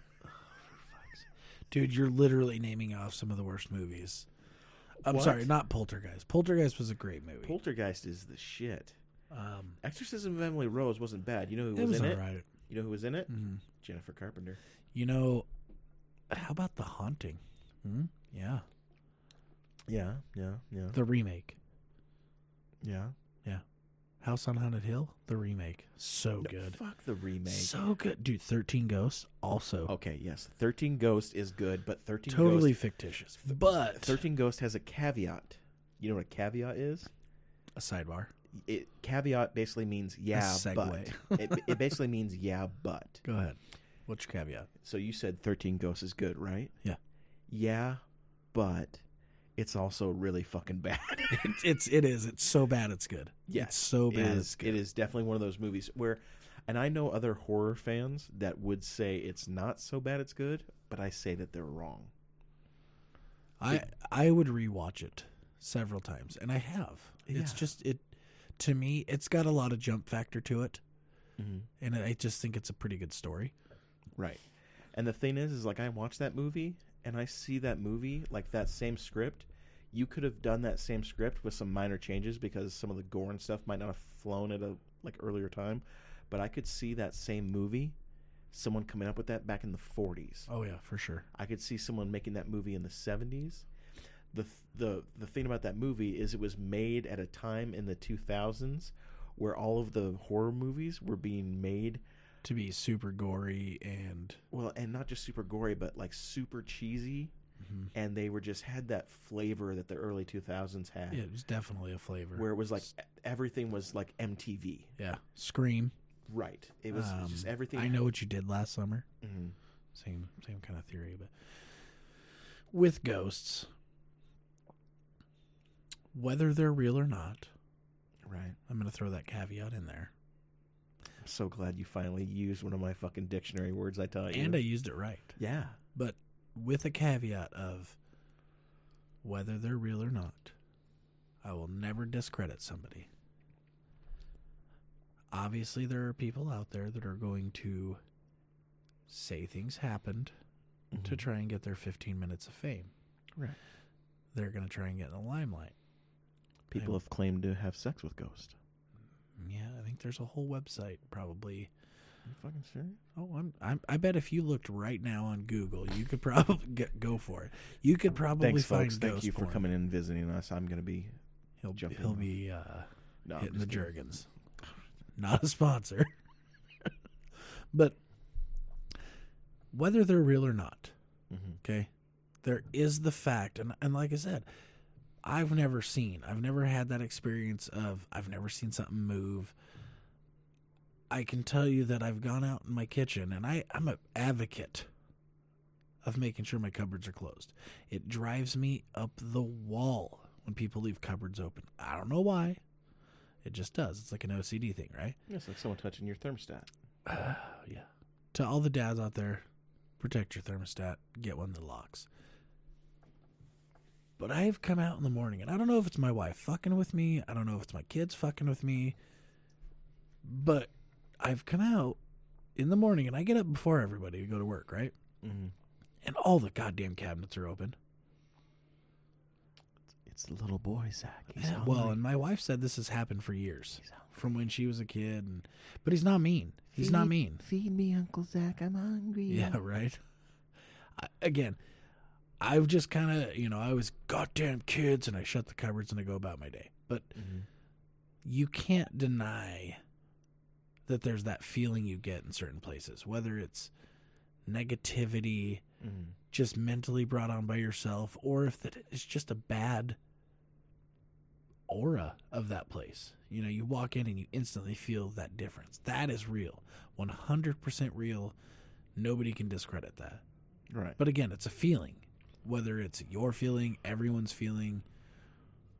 A: Dude, you're literally naming off some of the worst movies. I'm
B: What?
A: sorry, not Poltergeist. Poltergeist was a great movie.
B: Poltergeist is the shit.
A: um,
B: Exorcism of Emily Rose wasn't bad. You know who was,
A: was
B: in it? You know who was in it?
A: hmm
B: Jennifer Carpenter.
A: You know, how about The Haunting? Hmm? Yeah,
B: Yeah, yeah, yeah,
A: the remake.
B: yeah.
A: House on Haunted Hill, the remake. So
B: No,
A: good.
B: Fuck the remake.
A: So good. Dude, 13 Ghosts, also.
B: okay, yes, Thirteen Ghost is good, but Thirteen
A: totally
B: Ghost,
A: fictitious. But
B: Thirteen Ghost has a caveat. You know what a caveat is?
A: A sidebar.
B: It caveat basically means yeah, but it, it basically means yeah, but.
A: Go ahead. What's your caveat?
B: So you said 13 Ghosts is good, right?
A: Yeah.
B: Yeah, but it's also really fucking bad.
A: It, it's it is. It's so bad. It's good.
B: Yes,
A: It's so bad.
B: is-
A: it's good.
B: it is definitely one of those movies where, and I know other horror fans that would say it's not so bad it's good, but I say that they're wrong.
A: I I would rewatch it several times, and I have. It's just it. To me, it's got a lot of jump factor to it,
B: Mm-hmm.
A: and I just think it's a pretty good story.
B: Right. And the thing is, is like I watch that movie and I see that movie, like that same script. You could have done that same script with some minor changes because some of the gore and stuff might not have flown at a like earlier time. But I could see that same movie, someone coming up with that back in the 40s.
A: Oh yeah, for sure.
B: I could see someone making that movie in the 70s. The the the thing about that movie is it was made at a time in the 2000s where all of the horror movies were being made
A: To be super gory and
B: well, and not just super gory, but like super cheesy, and they were just had that flavor that the early 2000s had,
A: yeah, it was definitely a flavor.
B: where it was like everything was like MTV.
A: yeah, Scream.
B: Right. It was
A: Um,
B: just everything.
A: I know what you did last summer.
B: Mhm.
A: Same same kind of theory, but with ghosts, whether they're real or not,
B: Right.
A: I'm going to throw that caveat in there.
B: I'm so glad you finally used one of my fucking dictionary words I taught you.
A: And I used it right.
B: yeah.
A: With a caveat of whether they're real or not, I will never discredit somebody. Obviously, there are people out there that are going to say things happened to
B: Mhm.
A: try and get their 15 minutes of fame.
B: Right.
A: They're going to try and get in the limelight.
B: People have claimed to have sex with ghosts.
A: Yeah, I think there's a whole website probably.
B: You fucking serious?
A: Oh, I'm, I'm I bet if you looked right now on Google, you could probably get, go for it. You could probably
B: Thanks,
A: find
B: folks. Thank you for
A: porn.
B: coming in and visiting us. I'm gonna be
A: He'll
B: jumping
A: he'll
B: on.
A: be uh,
B: no,
A: hitting the
B: kidding.
A: Jergens. Not a sponsor. but whether they're real or not,
B: Mhm.
A: okay, there is the fact, and, and like I said, I've never seen, I've never had that experience of, I've never seen something move. I can tell you that I've gone out in my kitchen, and I, I'm an advocate of making sure my cupboards are closed. It drives me up the wall when people leave cupboards open. I don't know why. It just does. It's like an OCD thing, right?
B: It's like someone touching your thermostat.
A: yeah. To all the dads out there, protect your thermostat. Get one that locks. But I've come out in the morning, and I don't know if it's my wife fucking with me. I don't know if it's my kids fucking with me. But I've come out in the morning, and I get up before everybody to go to work, right?
B: Mm-hmm.
A: And all the goddamn cabinets are open.
B: It's the little boy, Zach. He's
A: Yeah, well, and my wife said this has happened for years, from when she was a kid. And, but he's not mean. He's not mean.
B: Feed me, Uncle Zach. I'm hungry.
A: Yeah, right. I, again, I've just kind of, you know, I was goddamn kids, and I shut the cupboards and I go about my day. But
B: Mhm.
A: you can't deny that there's that feeling you get in certain places, whether it's negativity,
B: Mhm.
A: just mentally brought on by yourself, or if that it's just a bad aura of that place. You know, you walk in and you instantly feel that difference. That is real. 100% real. Nobody can discredit that.
B: Right.
A: But again, it's a feeling. Whether it's your feeling, everyone's feeling,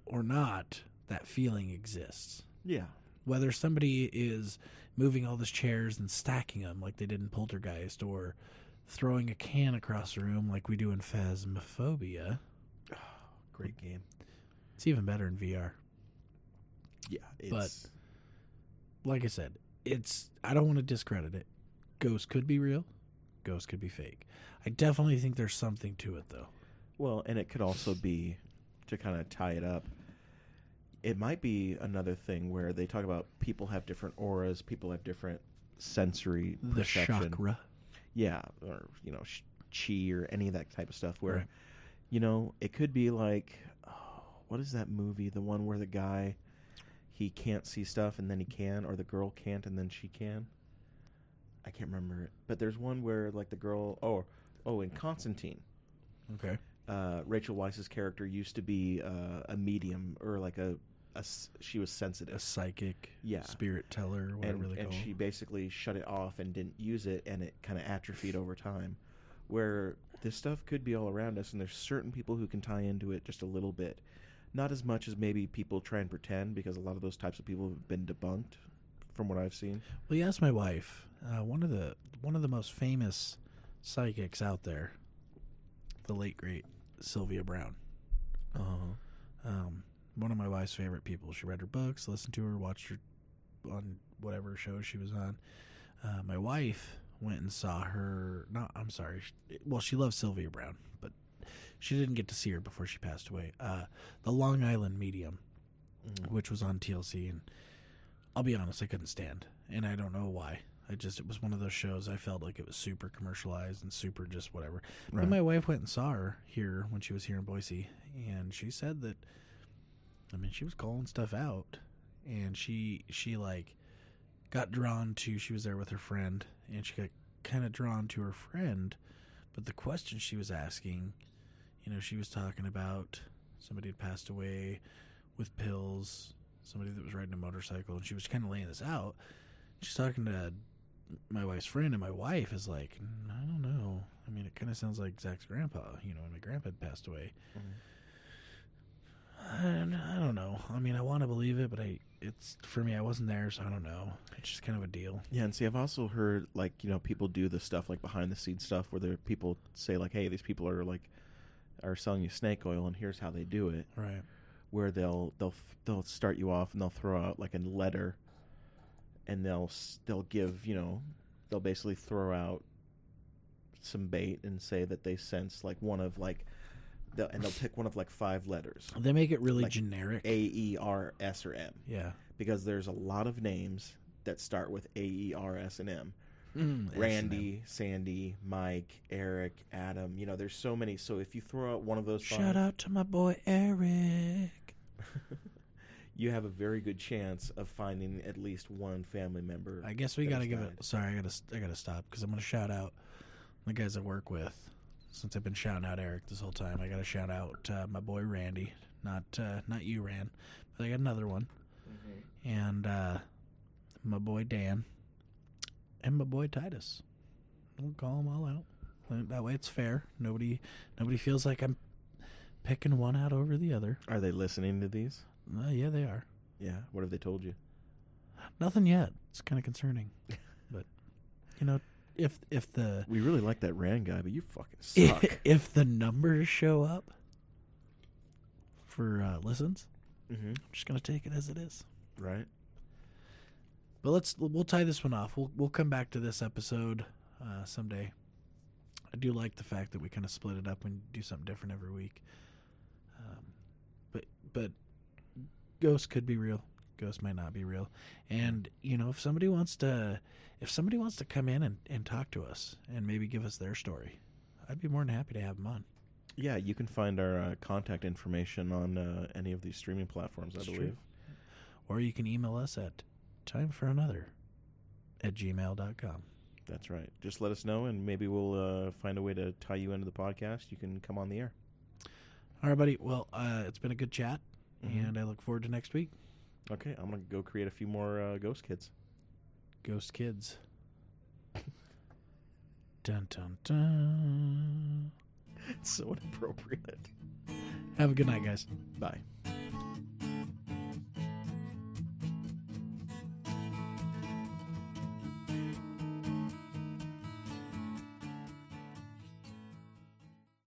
A: or not, that feeling exists.
B: Yeah.
A: Whether somebody is moving all those chairs and stacking them like they did in Poltergeist, or throwing a can across the room like we do in Phasmophobia,
B: Great game.
A: it's even better in VR.
B: Yeah. It's,
A: But- Like I said, it's I don't want to discredit it. Ghosts could be real, ghosts could be fake. I definitely think there's something to it though.
B: well, and it could also be to kind of tie it up. It might be another thing where they talk about people have different auras, people have different sensory
A: The
B: perception.
A: chakra.
B: yeah, or you know, sh- chi or any of that type of stuff. Where,
A: Right.
B: you know, it could be like, oh, what is that movie? The one where the guy he can't see stuff and then he can, or the girl can't and then she can. I can't remember it, but there's one where like the girl, oh, oh, in Constantine,
A: Okay.
B: uh, Rachel Weisz's character used to be uh, a medium or like a a she was sensitive.
A: A psychic,
B: Yeah.
A: spirit teller, whatever
B: and,
A: they
B: and
A: call.
B: she basically shut it off and didn't use it and it kind of atrophied over time where this stuff could be all around us and there's certain people who can tie into it just a little bit not as much as maybe people try and pretend because a lot of those types of people have been debunked from what i've seen
A: Well, you asked my wife. Uh, one of the one of the most famous psychics out there, the late great Sylvia Browne.
B: uh-huh.
A: Um, one of my wife's favorite people. She read her books, listened to her, watched her on whatever show she was on. Uh, my wife went and saw her. Not, I'm sorry. She, well, she loves Sylvia Browne, but she didn't get to see her before she passed away. Uh, the Long Island Medium,
B: Mhm.
A: which was on TLC, and I'll be honest, I couldn't stand, and I don't know why. I just it was one of those shows I felt like it was super commercialized and super just whatever.
B: Right.
A: But my wife went and saw her here when she was here in Boise, and she said that, I mean, she was calling stuff out, and she she like got drawn to. She was there with her friend, and she got kind of drawn to her friend, but the question she was asking, you know, she was talking about somebody had passed away with pills, somebody that was riding a motorcycle, and she was kind of laying this out. She's talking to my wife's friend, and my wife is like, "Mm, I don't know. I mean, it kind of sounds like Zach's grandpa, you know, when my grandpa had passed away. And I don't know. I mean, I want to believe it, but I, it's for me. I wasn't there, so I don't know. It's just kind of a deal.
B: yeah and see i've also heard like you know people do the stuff like behind the scenes stuff where there people say like hey these people are like are selling you snake oil and here's how they do it
A: Right.
B: where they'll they'll they'll start you off and they'll throw out like a letter and they'll they'll give you know they'll basically throw out some bait and say that they sense like one of like they'll, and they'll pick one of like five letters
A: They make it really
B: Like
A: generic.
B: A E R S or M
A: yeah.
B: because there's a lot of names that start with A E R S and M
A: Mm,
B: Randy, Sandy, Mike, Eric, Adam. You know, there's so many. So if you throw out one of those,
A: Shout
B: five,
A: out to my boy Eric.
B: you have a very good chance of finding at least one family member.
A: I guess we got to give
B: died.
A: it. Sorry, I gotta I gotta stop because I'm gonna shout out the guys I work with. Since I've been shouting out Eric this whole time, I gotta shout out uh, my boy Randy. Not uh, not you, Ran, but I got another one, and uh, my boy Dan, and my boy Titus. We'll call them all out. That way, it's fair. Nobody nobody feels like I'm picking one out over the other.
B: Are they listening to these?
A: Uh, yeah, they are.
B: Yeah. What have they told you?
A: Nothing yet. It's kind of concerning, but you know, if if the
B: We really like that Rand guy, but you fucking
A: if,
B: suck.
A: if the numbers show up for uh, listens,
B: mm-hmm.
A: I'm just gonna take it as it is.
B: Right.
A: But let's we'll tie this one off. We'll we'll come back to this episode uh, someday. I do like the fact that we kind of split it up and do something different every week. Um, but but ghosts could be real. Ghosts might not be real. And you know, if somebody wants to, if somebody wants to come in and, and talk to us and maybe give us their story, I'd be more than happy to have them on.
B: Yeah, you can find our uh, contact information on uh, any of these streaming platforms, I
A: That's true.
B: believe.
A: Or you can email us at time for another at gmail.com.
B: That's right. Just let us know, and maybe we'll uh, find a way to tie you into the podcast. You can come on the air.
A: All right, buddy. Well, uh, it's been a good chat,
B: Mhm.
A: and I look forward to next week.
B: Okay, I'm gonna go create a few more uh, ghost kids.
A: Ghost Kids. dun dun dun.
B: It's so inappropriate.
A: Have a good night, guys.
B: Bye.